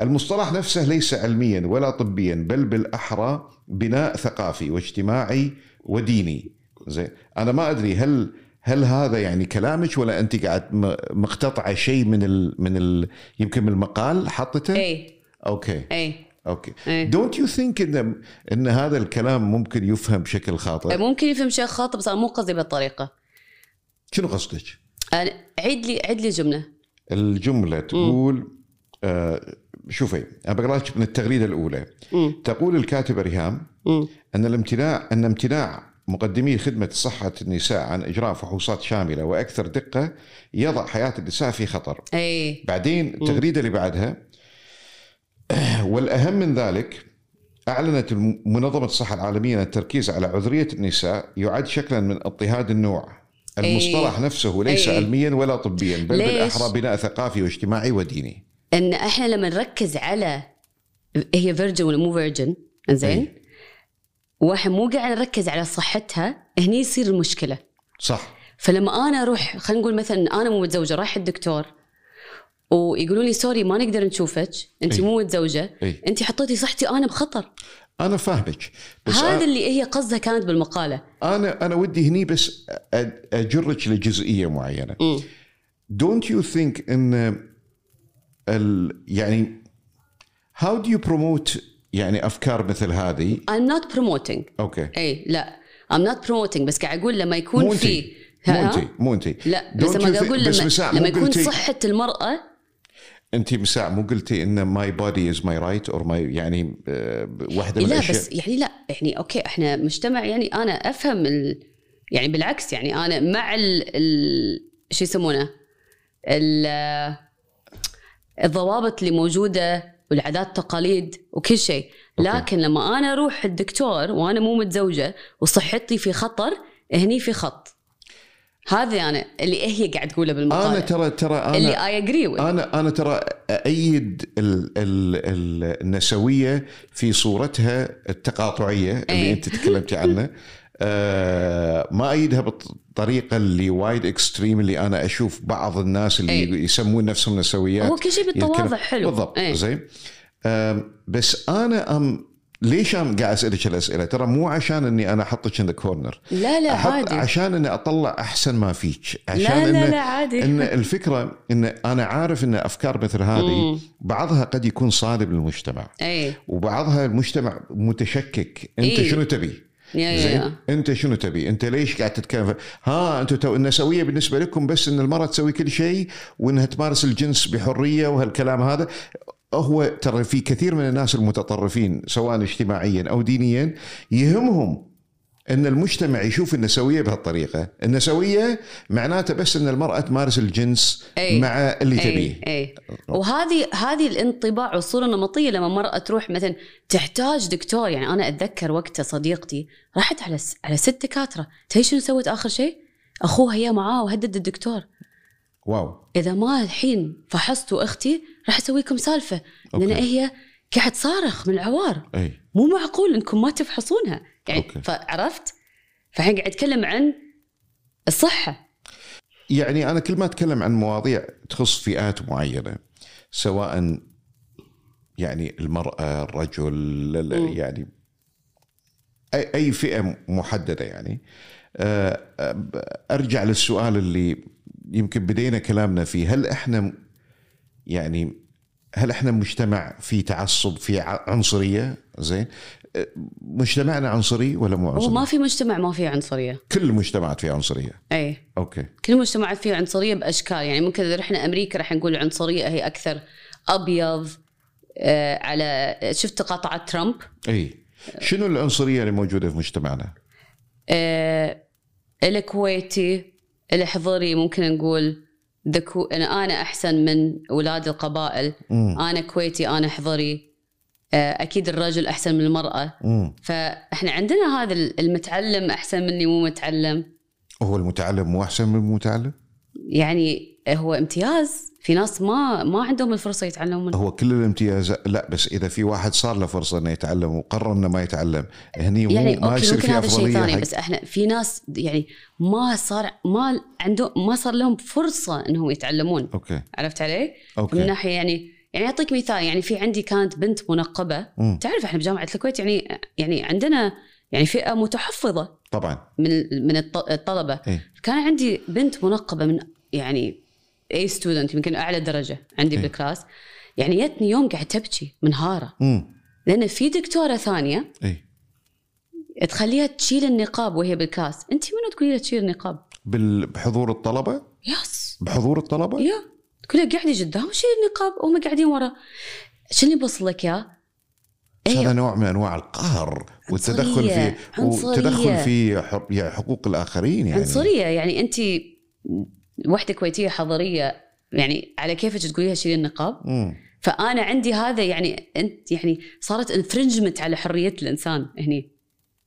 المصطلح نفسه ليس علميا ولا طبيا بل بالأحرى بناء ثقافي واجتماعي وديني. زين. أنا ما أدري هل هل هذا يعني كلامك ولا أنت قاعد م- مقتطعة شيء من ال من ال يمكن من المقال حطته؟ اي okay. اي okay. إيه. don't you think ان إن هذا الكلام ممكن يفهم بشكل خاطئ؟ ممكن يفهم شيء خاطئ بس أنا مو قصدي بالطريقة. شنو قصدك؟ عيد لي عيد لي جملة. الجملة تقول آه شوفي أنا بقرا لك من التغريدة الأولى. مم. تقول الكاتبه ريهام مم. أن الامتناع أن امتناع مقدمي خدمة صحة النساء عن إجراء فحوصات شاملة وأكثر دقة يضع حياة النساء في خطر. أي بعدين التغريدة اللي بعدها والأهم من ذلك أعلنت منظمة الصحة العالمية أن التركيز على عذرية النساء يعد شكلا من اضطهاد النوع. المصطلح نفسه ليس أي. علميا ولا طبيا بل ليش؟ بالأحرى بناء ثقافي واجتماعي وديني. أن إحنا لما نركز على هي virgin ولا مو virgin إنزين وإحنا مو قاعد نركز على صحتها هني يصير المشكلة صح فلما أنا أروح خلينا نقول مثلا أنا مو متزوجة رايح الدكتور ويقولوا لي sorry ما نقدر نشوفك أنت أي. مو متزوجة أي. أنت حطيتي صحتي أنا بخطر أنا فاهمك بس هذا أنا- اللي هي قصدها كانت بالمقالة أنا أنا ودي هني بس أجرك لجزئية معينة. don't you think إن ال يعني how do you promote يعني أفكار مثل هذه؟ I'm not promoting. okay. اي لا. I'm not promoting بس قاعد أقول لما يكون مو في مو؟ انت مو انت. لا بس لما أقول لما, لما يكون قلتي- صحة المراه انت مساء مو قلتي إن my body is my right or my يعني آه، واحدة من لا الأشياء؟ بس يعني لا يعني okay إحنا مجتمع يعني أنا أفهم ال يعني بالعكس يعني أنا مع ال, ال شو يسمونه؟ ال- الضوابط اللي موجودة والعادات والتقاليد وكل شيء. لكن لما أنا أروح الدكتور وأنا مو متزوجة وصحتي في خطر هني في خط. هذا أنا اللي هي قاعد تقوله بالمقالة. أنا ترى ترى أنا اللي اي اجري أنا أنا ترى ايد ال ال ال النسويه في صورتها التقاطعية اللي إيه. أنت تكلمتي عنها. آه ما ايدها بالطريقة اللي وايد extreme اللي أنا أشوف بعض الناس اللي إيه. يسمون نفسهم نسويات. هو كل شيء بالتواضع حلو. بالضبط إيه. زين. بس أنا أم ليش أنا قاعد أسألك الاسئله ترى مو عشان إني أنا أحطك in the corner لا لا أحط عادي. عشان إني أطلع أحسن ما فيك. عشان لا لا إن لا عادي. إن الفكرة إن أنا عارف إن أفكار مثل هذه. بعضها قد يكون صادم للمجتمع. اي وبعضها المجتمع متشكك. أنت إيه. شنو تبي؟ يا زين؟ يا. انت شنو تبي؟ انت ليش قاعد تتكلم؟ ها أنتم تو النسوية بالنسبة لكم بس إن المرأة تسوي كل شيء وإنها تمارس الجنس بحرية وهالكلام هذا هو ترى في كثير من الناس المتطرفين سواء اجتماعيا أو دينيا يهمهم إن المجتمع يشوف النسوية بهالطريقة، النسوية معناته بس إن المرأة تمارس الجنس أي. مع اللي تبيه. إي. وهذه هذه الانطباع والصورة النمطية. لما مرأة تروح مثلا تحتاج دكتور يعني أنا أتذكر وقتها صديقتي راحت على س... على ست دكاترة. تدري شنو سوت آخر شيء؟ أخوها هي معاه وهدد الدكتور. wow. إذا ما الحين فحصتوا أختي راح أسوي لكم سالفة. لأن. هي قاعد تصارخ من العوار. إي. مو معقول إنكم ما تفحصونها. يعني okay. فعرفت؟ فالحين قاعد أتكلم عن الصحة يعني أنا كل ما أتكلم عن مواضيع تخص فئات معينة سواء يعني المرأة الرجل. يعني اي أي فئة محددة يعني آه، آه، أرجع للسؤال اللي يمكن بدينا كلامنا فيه هل إحنا يعني هل إحنا مجتمع في تعصب في عنصرية زين مجتمعنا عنصري ولا مو هو عنصري؟ ما في مجتمع ما فيه عنصرية. كل المجتمعات فيها عنصرية. اي أوكي. كل المجتمعات فيها عنصرية بأشكال يعني ممكن إذا رحنا أمريكا راح نقول العنصريه هي أكثر أبيض آه على شفت تقاطعات ترامب؟ إي. شنو العنصرية اللي موجودة في مجتمعنا؟ آه الكويتي الحضري ممكن نقول ذكو أنا أنا أحسن من أولاد القبائل. مم. أنا كويتي أنا حضري أكيد الرجل أحسن من المرأة. مم. فإحنا عندنا هذا المتعلم أحسن مني مو متعلم. هو المتعلم مو أحسن من المتعلم؟ يعني هو امتياز. في ناس ما ما عندهم الفرصة يتعلمون. هو كل الامتياز لا بس إذا في واحد صار له فرصة إنه يتعلم وقرر إنه ما يتعلم هني يعني ما يصير ممكن في هذا شيء أفضلية ثاني بس إحنا في ناس يعني ما صار ما عندهم ما صار لهم فرصة إنهم يتعلمون. okay. عرفت علي؟ من okay ناحية يعني يعني أعطيك مثال يعني في عندي كانت بنت منقبة. مم. تعرف إحنا بجامعة الكويت يعني يعني عندنا يعني فئة متحفظة طبعا. من من الط- الطلبة. إيه. كان عندي بنت منقبة من يعني A student يمكن أعلى درجة عندي إيه. بال class. يعني جتني يوم قاعد تبكي منهاره لأن في دكتورة ثانية اي تخليها تشيل النقاب وهي بال class انت منو تقولي لها تشيل النقاب؟ بحضور الطلبة؟ yes بحضور الطلبة؟ يا تقول لها قاعدي قدام شيل النقاب وهم قاعدين ورا شو اللي بوصل لك اياه؟ بس هذا أيوة. نوع من أنواع القهر والتدخل في. والتدخل في يعني حقوق الآخرين يعني عنصرية يعني أنت وحدة كويتية حضرية يعني على كيفك تقوليها شيلي النقاب مم. فأنا عندي هذا يعني أنت يعني صارت انفرنجمنت على حرية الإنسان هني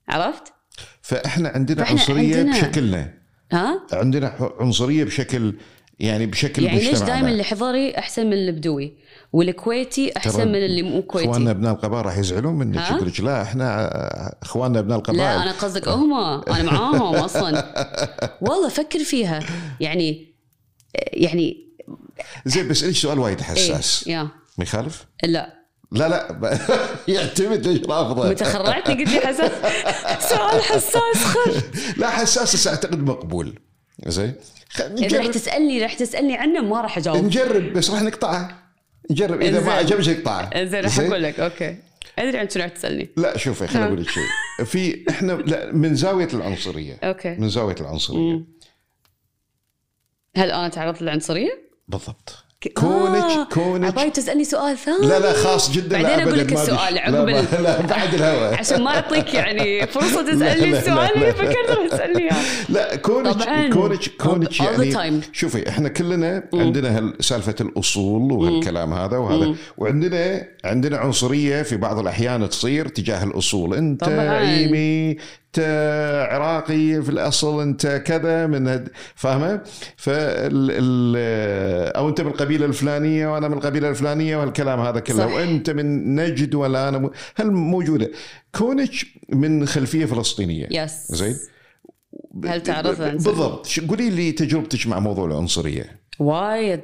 عرفت؟ فإحنا عندنا فإحنا عنصرية عندنا- بشكلنا ها؟ عندنا عنصرية بشكل يعني بشكل يعني ليش. دائما الحضري أحسن من البدوي؟ والكويتي ترى احسن من اللي مو كويتي. إخواننا أبناء القبائل راح يزعلون ها؟ يقول لا إحنا إخواننا أبناء القبائل. لا أنا قصدك هم. أنا معاهم أصلا. والله فكر فيها. يعني يعني زين بسالك سؤال وايد إيه حساس. ما يخالف؟ لا. لا لا. يعتمد ليش رافضه؟ متى خرعتني قلت لي حساس؟ سؤال حساس خر لا حساس بس أعتقد مقبول. زين؟ اذا راح نجرب. تسألني راح تسألني عنه ما راح أجاوب. نجرب بس راح نقطعه. نجرب إذا ما. عجبك نقطعه زين راح أقول لك أوكي. أدري عن شنو راح تسألني. لا شوفي خليني أقول لك شيء. في إحنا لا من زاوية العنصرية. okay. من زاوية العنصرية. مم. هل أنا تعرضت للعنصرية؟ بالضبط. كونك آه، كونك عباي تسألني سؤال ثاني؟ لا لا خاص جدا بعدين أبداً لك السؤال عقب لا, لا بعد الهواء عشان ما أعطيك يعني فرصة تسألني السؤال اللي. فكرت راح تسألني اياه لا كونك طبعاً. كونك كونك يعني. شوفي إحنا كلنا عندنا سالفة الأصول وهالكلام هذا وهذا. وعندنا عندنا عنصرية في بعض الأحيان تصير تجاه الأصول. أنت طبعاً. عيمي عراقي في الأصل انت كذا من هد... فاهمة؟ فال ال... أو انت من القبيلة الفلانية وأنا من القبيلة الفلانية وهالكلام هذا كله. صح. وأنت من نجد ولا أنا م... هل موجودة؟ كونك من خلفية فلسطينية. yes زين؟ هل تعرف عن- بالضبط. قولي لي تجربتك مع موضوع العنصرية. وايد.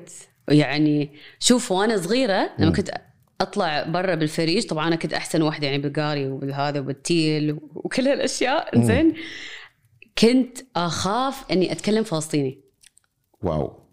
يعني شوف وأنا صغيرة لما كنت أطلع برا بالفريج. طبعا أنا كنت أحسن واحدة يعني بالقاري وبالهذا وبالتيل وكل هالأشياء. زين. كنت أخاف إني أتكلم فلسطيني. wow.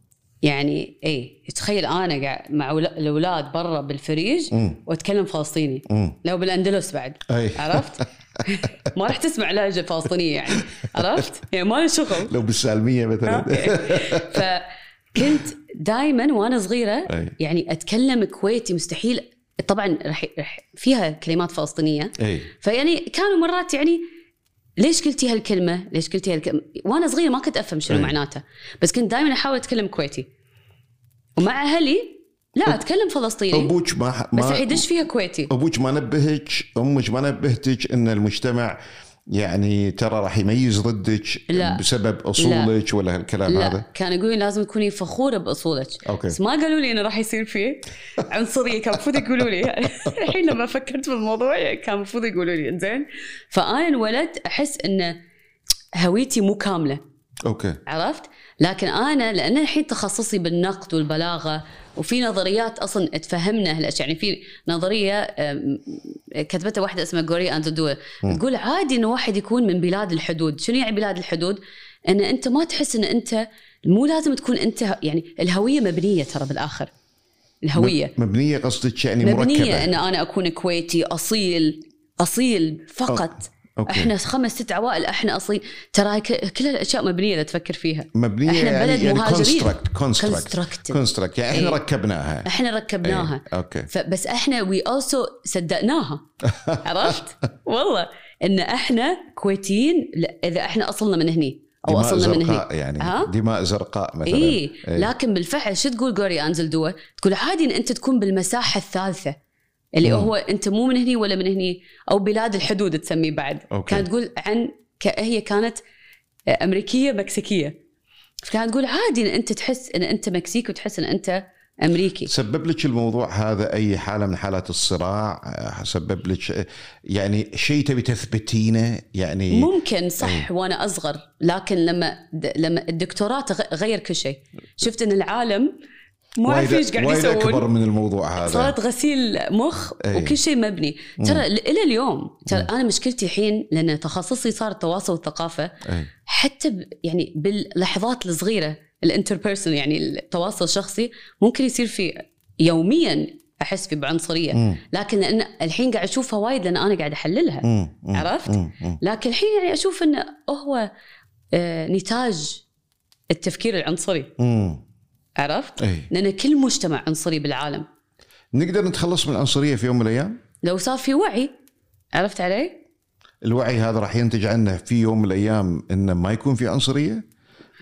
يعني اي تخيل أنا قاعد مع الأولاد برا بالفريج مم. وأتكلم فلسطيني. مم. لو بالأندلس بعد. أي. عرفت؟ ما راح تسمع لهجة فلسطينية يعني. عرفت؟ يعني ما لي شغل. لو بالسالمية مثلا. okay. فكنت دائما وأنا صغيرة أي. يعني أتكلم كويتي مستحيل طبعا رح رح فيها كلمات فلسطينية أي فيعني كانوا مرات يعني ليش قلتي هالكلمة؟ ليش قلتي هالكلمة؟ وأنا صغيرة ما كنت أفهم شنو أي. معناته بس كنت دائما أحاول أتكلم كويتي ومع أهلي لا أتكلم فلسطيني أبوك ما بس ما راح يدش فيها كويتي أبوك ما نبهك أمك ما نبهتك إن المجتمع يعني ترى راح يميز ضدك لا. بسبب أصولك ولا هالكلام لا. هذا؟ كانوا يقولون لازم تكوني فخورة بأصولك. okay. بس ما قالوا لي إنه راح يصير فيه. عنصرية. كان المفروض يقولوا لي. الحين لما فكرت بالموضوع كان المفروض يقولوا لي زين فأنا انولدت أحس إن هويتي مو كاملة. okay. عرفت؟ لكن أنا لأن الحين تخصصي بالنقد والبلاغة وفي نظريات أصلا تفهمنا هالاشياء يعني في نظرية كتبتها واحدة اسمها Gloria Anzaldúa تقول عادي انه واحد يكون من بلاد الحدود. شنو يعني بلاد الحدود؟ إن أنت ما تحس إن أنت مو لازم تكون أنت يعني الهوية مبنية ترى بالآخر. الهوية. مبنية قصدك يعني مبنية مركبه إن أنا أكون كويتي أصيل أصيل فقط. okay. إحنا خمس ست عوائل إحنا اصيل ترى كل الأشياء مبنية إذا تفكر فيها. مبنية إحنا يعني بلد يعني مهاجرين. construct construct يعني إحنا إيه. ركبناها. إحنا ركبناها. إيه، okay. فبس إحنا we also صدقناها. عرفت؟ والله. إن إحنا كويتيين لا، إذا إحنا أصلنا من هني أو دماء أصلنا من هني. زرقاء يعني. ها؟ دماء زرقاء مثلا. اي إيه. لكن بالفعل شو تقول Gloria Anzaldúa؟ تقول عادي إن أنت تكون بالمساحة الثالثة. اللي مم. هو أنت مو من هني ولا من هني أو بلاد الحدود تسميه بعد. okay. كانت تقول عن ك- هي كانت أمريكية مكسيكية. فكانت تقول عادي إن أنت تحس إن أنت مكسيكي وتحس إن أنت أمريكي. سبب لك الموضوع هذا أي حالة من حالات الصراع؟ سبب لك يعني شيء تبي تثبتينه؟ يعني ممكن صح وأنا أصغر لكن لما لما الدكتوراه غير كل شيء. شفت إن العالم ما اعرف إيش قاعد وايد أكبر يسوون من الموضوع هذا صارت غسيل مخ أي. وكل شيء مبني ترى إلى اليوم ترى أنا مشكلتي الحين لأن تخصصي صار التواصل والثقافه أي. حتى ب- يعني باللحظات الصغيرة الانتربيرسونال يعني التواصل الشخصي ممكن يصير في يوميا أحس في بعنصرية مم. لكن لأن الحين قاعد أشوفها وايد لأن أنا قاعد أحللها مم. مم. عرفت؟ مم. لكن الحين يعني أشوف إنه هو آه، نتاج التفكير العنصري مم. عرفت؟ إي. لأن كل مجتمع عنصري بالعالم. نقدر نتخلص من العنصرية في يوم من الأيام؟ لو صار في وعي. عرفت علي؟ الوعي هذا راح ينتج عنه في يوم من الأيام إنه ما يكون في عنصرية؟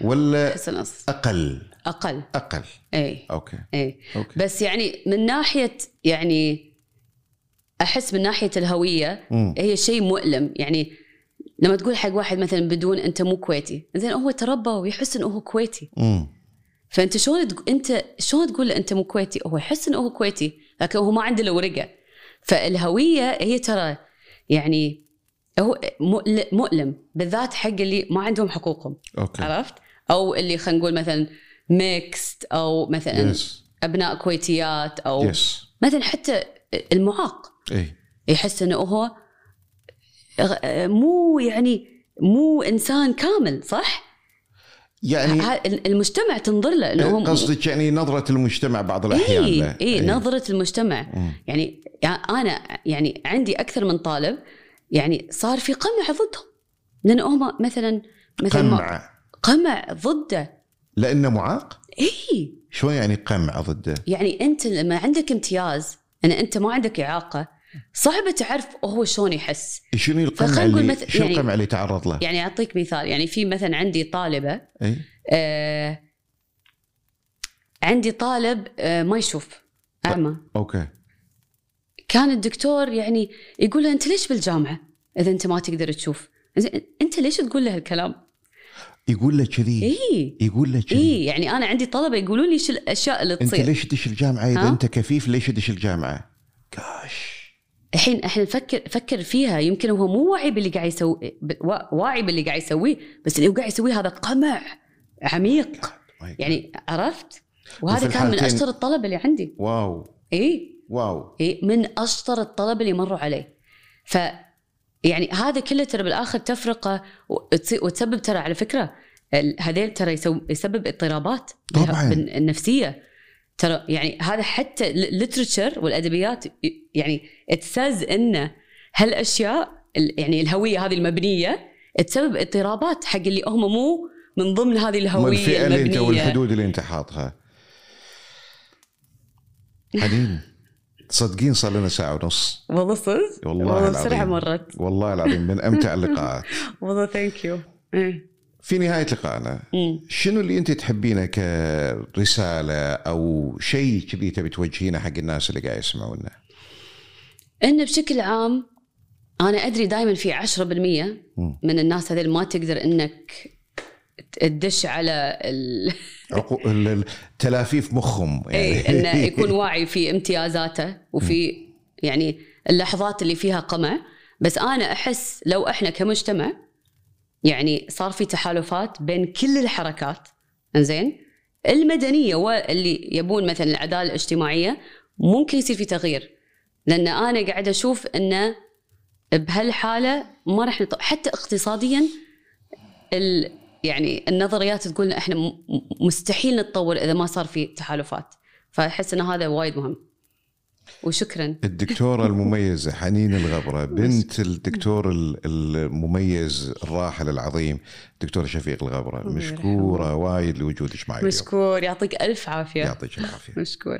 ولا النص. أقل؟ أقل. أقل. إي. okay. إي. okay. بس يعني من ناحية يعني أحس من ناحية الهوية مم. هي شيء مؤلم. يعني لما تقول حق واحد مثلا بدون أنت مو كويتي. زين هو تربى ويحس إنه هو كويتي. مم. فأنت شلون تق- أنت شلون تقول له أنت مو كويتي؟ هو يحس إنه هو كويتي لكن هو ما عنده إلا ورقة. فالهوية هي ترى يعني هو مؤل- مؤلم بالذات حق اللي ما عندهم حقوقهم. okay. عرفت؟ أو اللي خلينا نقول مثلا mixed أو مثلا yes أبناء كويتيات أو yes مثلا حتى المعاق. إي. يحس إنه هو مو يعني مو إنسان كامل صح؟ يعني المجتمع تنظر له انه هو قصدك يعني نظرة المجتمع بعض الأحيان اي. اي نظرة المجتمع. مم. يعني يعني أنا يعني عندي أكثر من طالب يعني صار في قمع ضدهم لأن هم مثلا مثلا قمع. قمع ضده. لأنه معاق؟ اي شلون يعني قمع ضده؟ يعني أنت لما عندك امتياز ان أنت ما عندك إعاقة صعب تعرف هو شلون يحس. شنو القمع اللي مث- شنو يعني- القمع اللي تعرض له؟ يعني أعطيك مثال يعني في مثلا عندي طالبة إي. آه عندي طالب آه ما يشوف أعمى. okay. كان الدكتور يعني يقول له أنت ليش بالجامعة؟ إذا أنت ما تقدر تشوف. أنت ليش تقول له هالكلام؟ يقول له كذي. إي. يقول له كذي. إي يعني أنا عندي طلبة يقولوا لي شو الأشياء اللي أنت تصير. ليش تدش الجامعة؟ إذا؟ أنت كفيف ليش تدش الجامعة؟ كاش الحين إحنا نفكر فكر فيها. يمكن هو مو واعي باللي قاعد يسوي واعي باللي قاعد يسويه بس اللي هو قاعد يسويه هذا قمع عميق. يعني عرفت؟ وهذا كان من أشطر الطلبه اللي عندي. wow. إي. wow. إي من أشطر الطلبه اللي مروا عليه. ف يعني هذا كله ترى بالآخر تفرقة وتسبب ترى على فكرة هذيل ترى يسبب اضطرابات طبعاً. النفسيه ترى يعني هذا حتى ال literature والأدبيات يعني says إن هالأشياء ال- يعني الهوية هذه المبنية تسبب اضطرابات حق اللي هم مو من ضمن هذه الهوية الفئه اللي أنت والحدود اللي أنت حاطها. حنين تصدقين صار لنا ساعة ونص. والله صدق؟ والله بسرعة العظيم. مرت. والله العظيم. من أمتع اللقاءات. والله ثانك يو إيه. في نهاية لقائنا. شنو اللي أنت تحبينه كرسالة أو شيء كذي تبي توجهينه حق الناس اللي قاعد يسمعونا؟ انه بشكل عام أنا أدري دائما في 10% مم. من الناس هذول ما تقدر إنك تدش على ال... عقو... ال- ال- تلافيف مخهم يعني إيه إنه يكون واعي في امتيازاته وفي يعني اللحظات اللي فيها قمع بس أنا أحس لو إحنا كمجتمع يعني صار في تحالفات بين كل الحركات إنزين؟ المدنية واللي يبون مثلا العدالة الاجتماعية ممكن يصير في تغيير. لأن أنا قاعدة أشوف انه بهالحالة ما راح نط... حتى اقتصاديا ال... يعني النظريات تقول إحنا مستحيل نتطور إذا ما صار في تحالفات. فأحس إن هذا وايد مهم. وشكرا. الدكتورة المميزة حنين الغبرة بنت الدكتور ال- المميز الراحل العظيم دكتور شفيق الغبرة. الله مشكورة وايد لوجودك معي مشكور. يعطيك ألف عافية. يعطيك العافية. مشكور.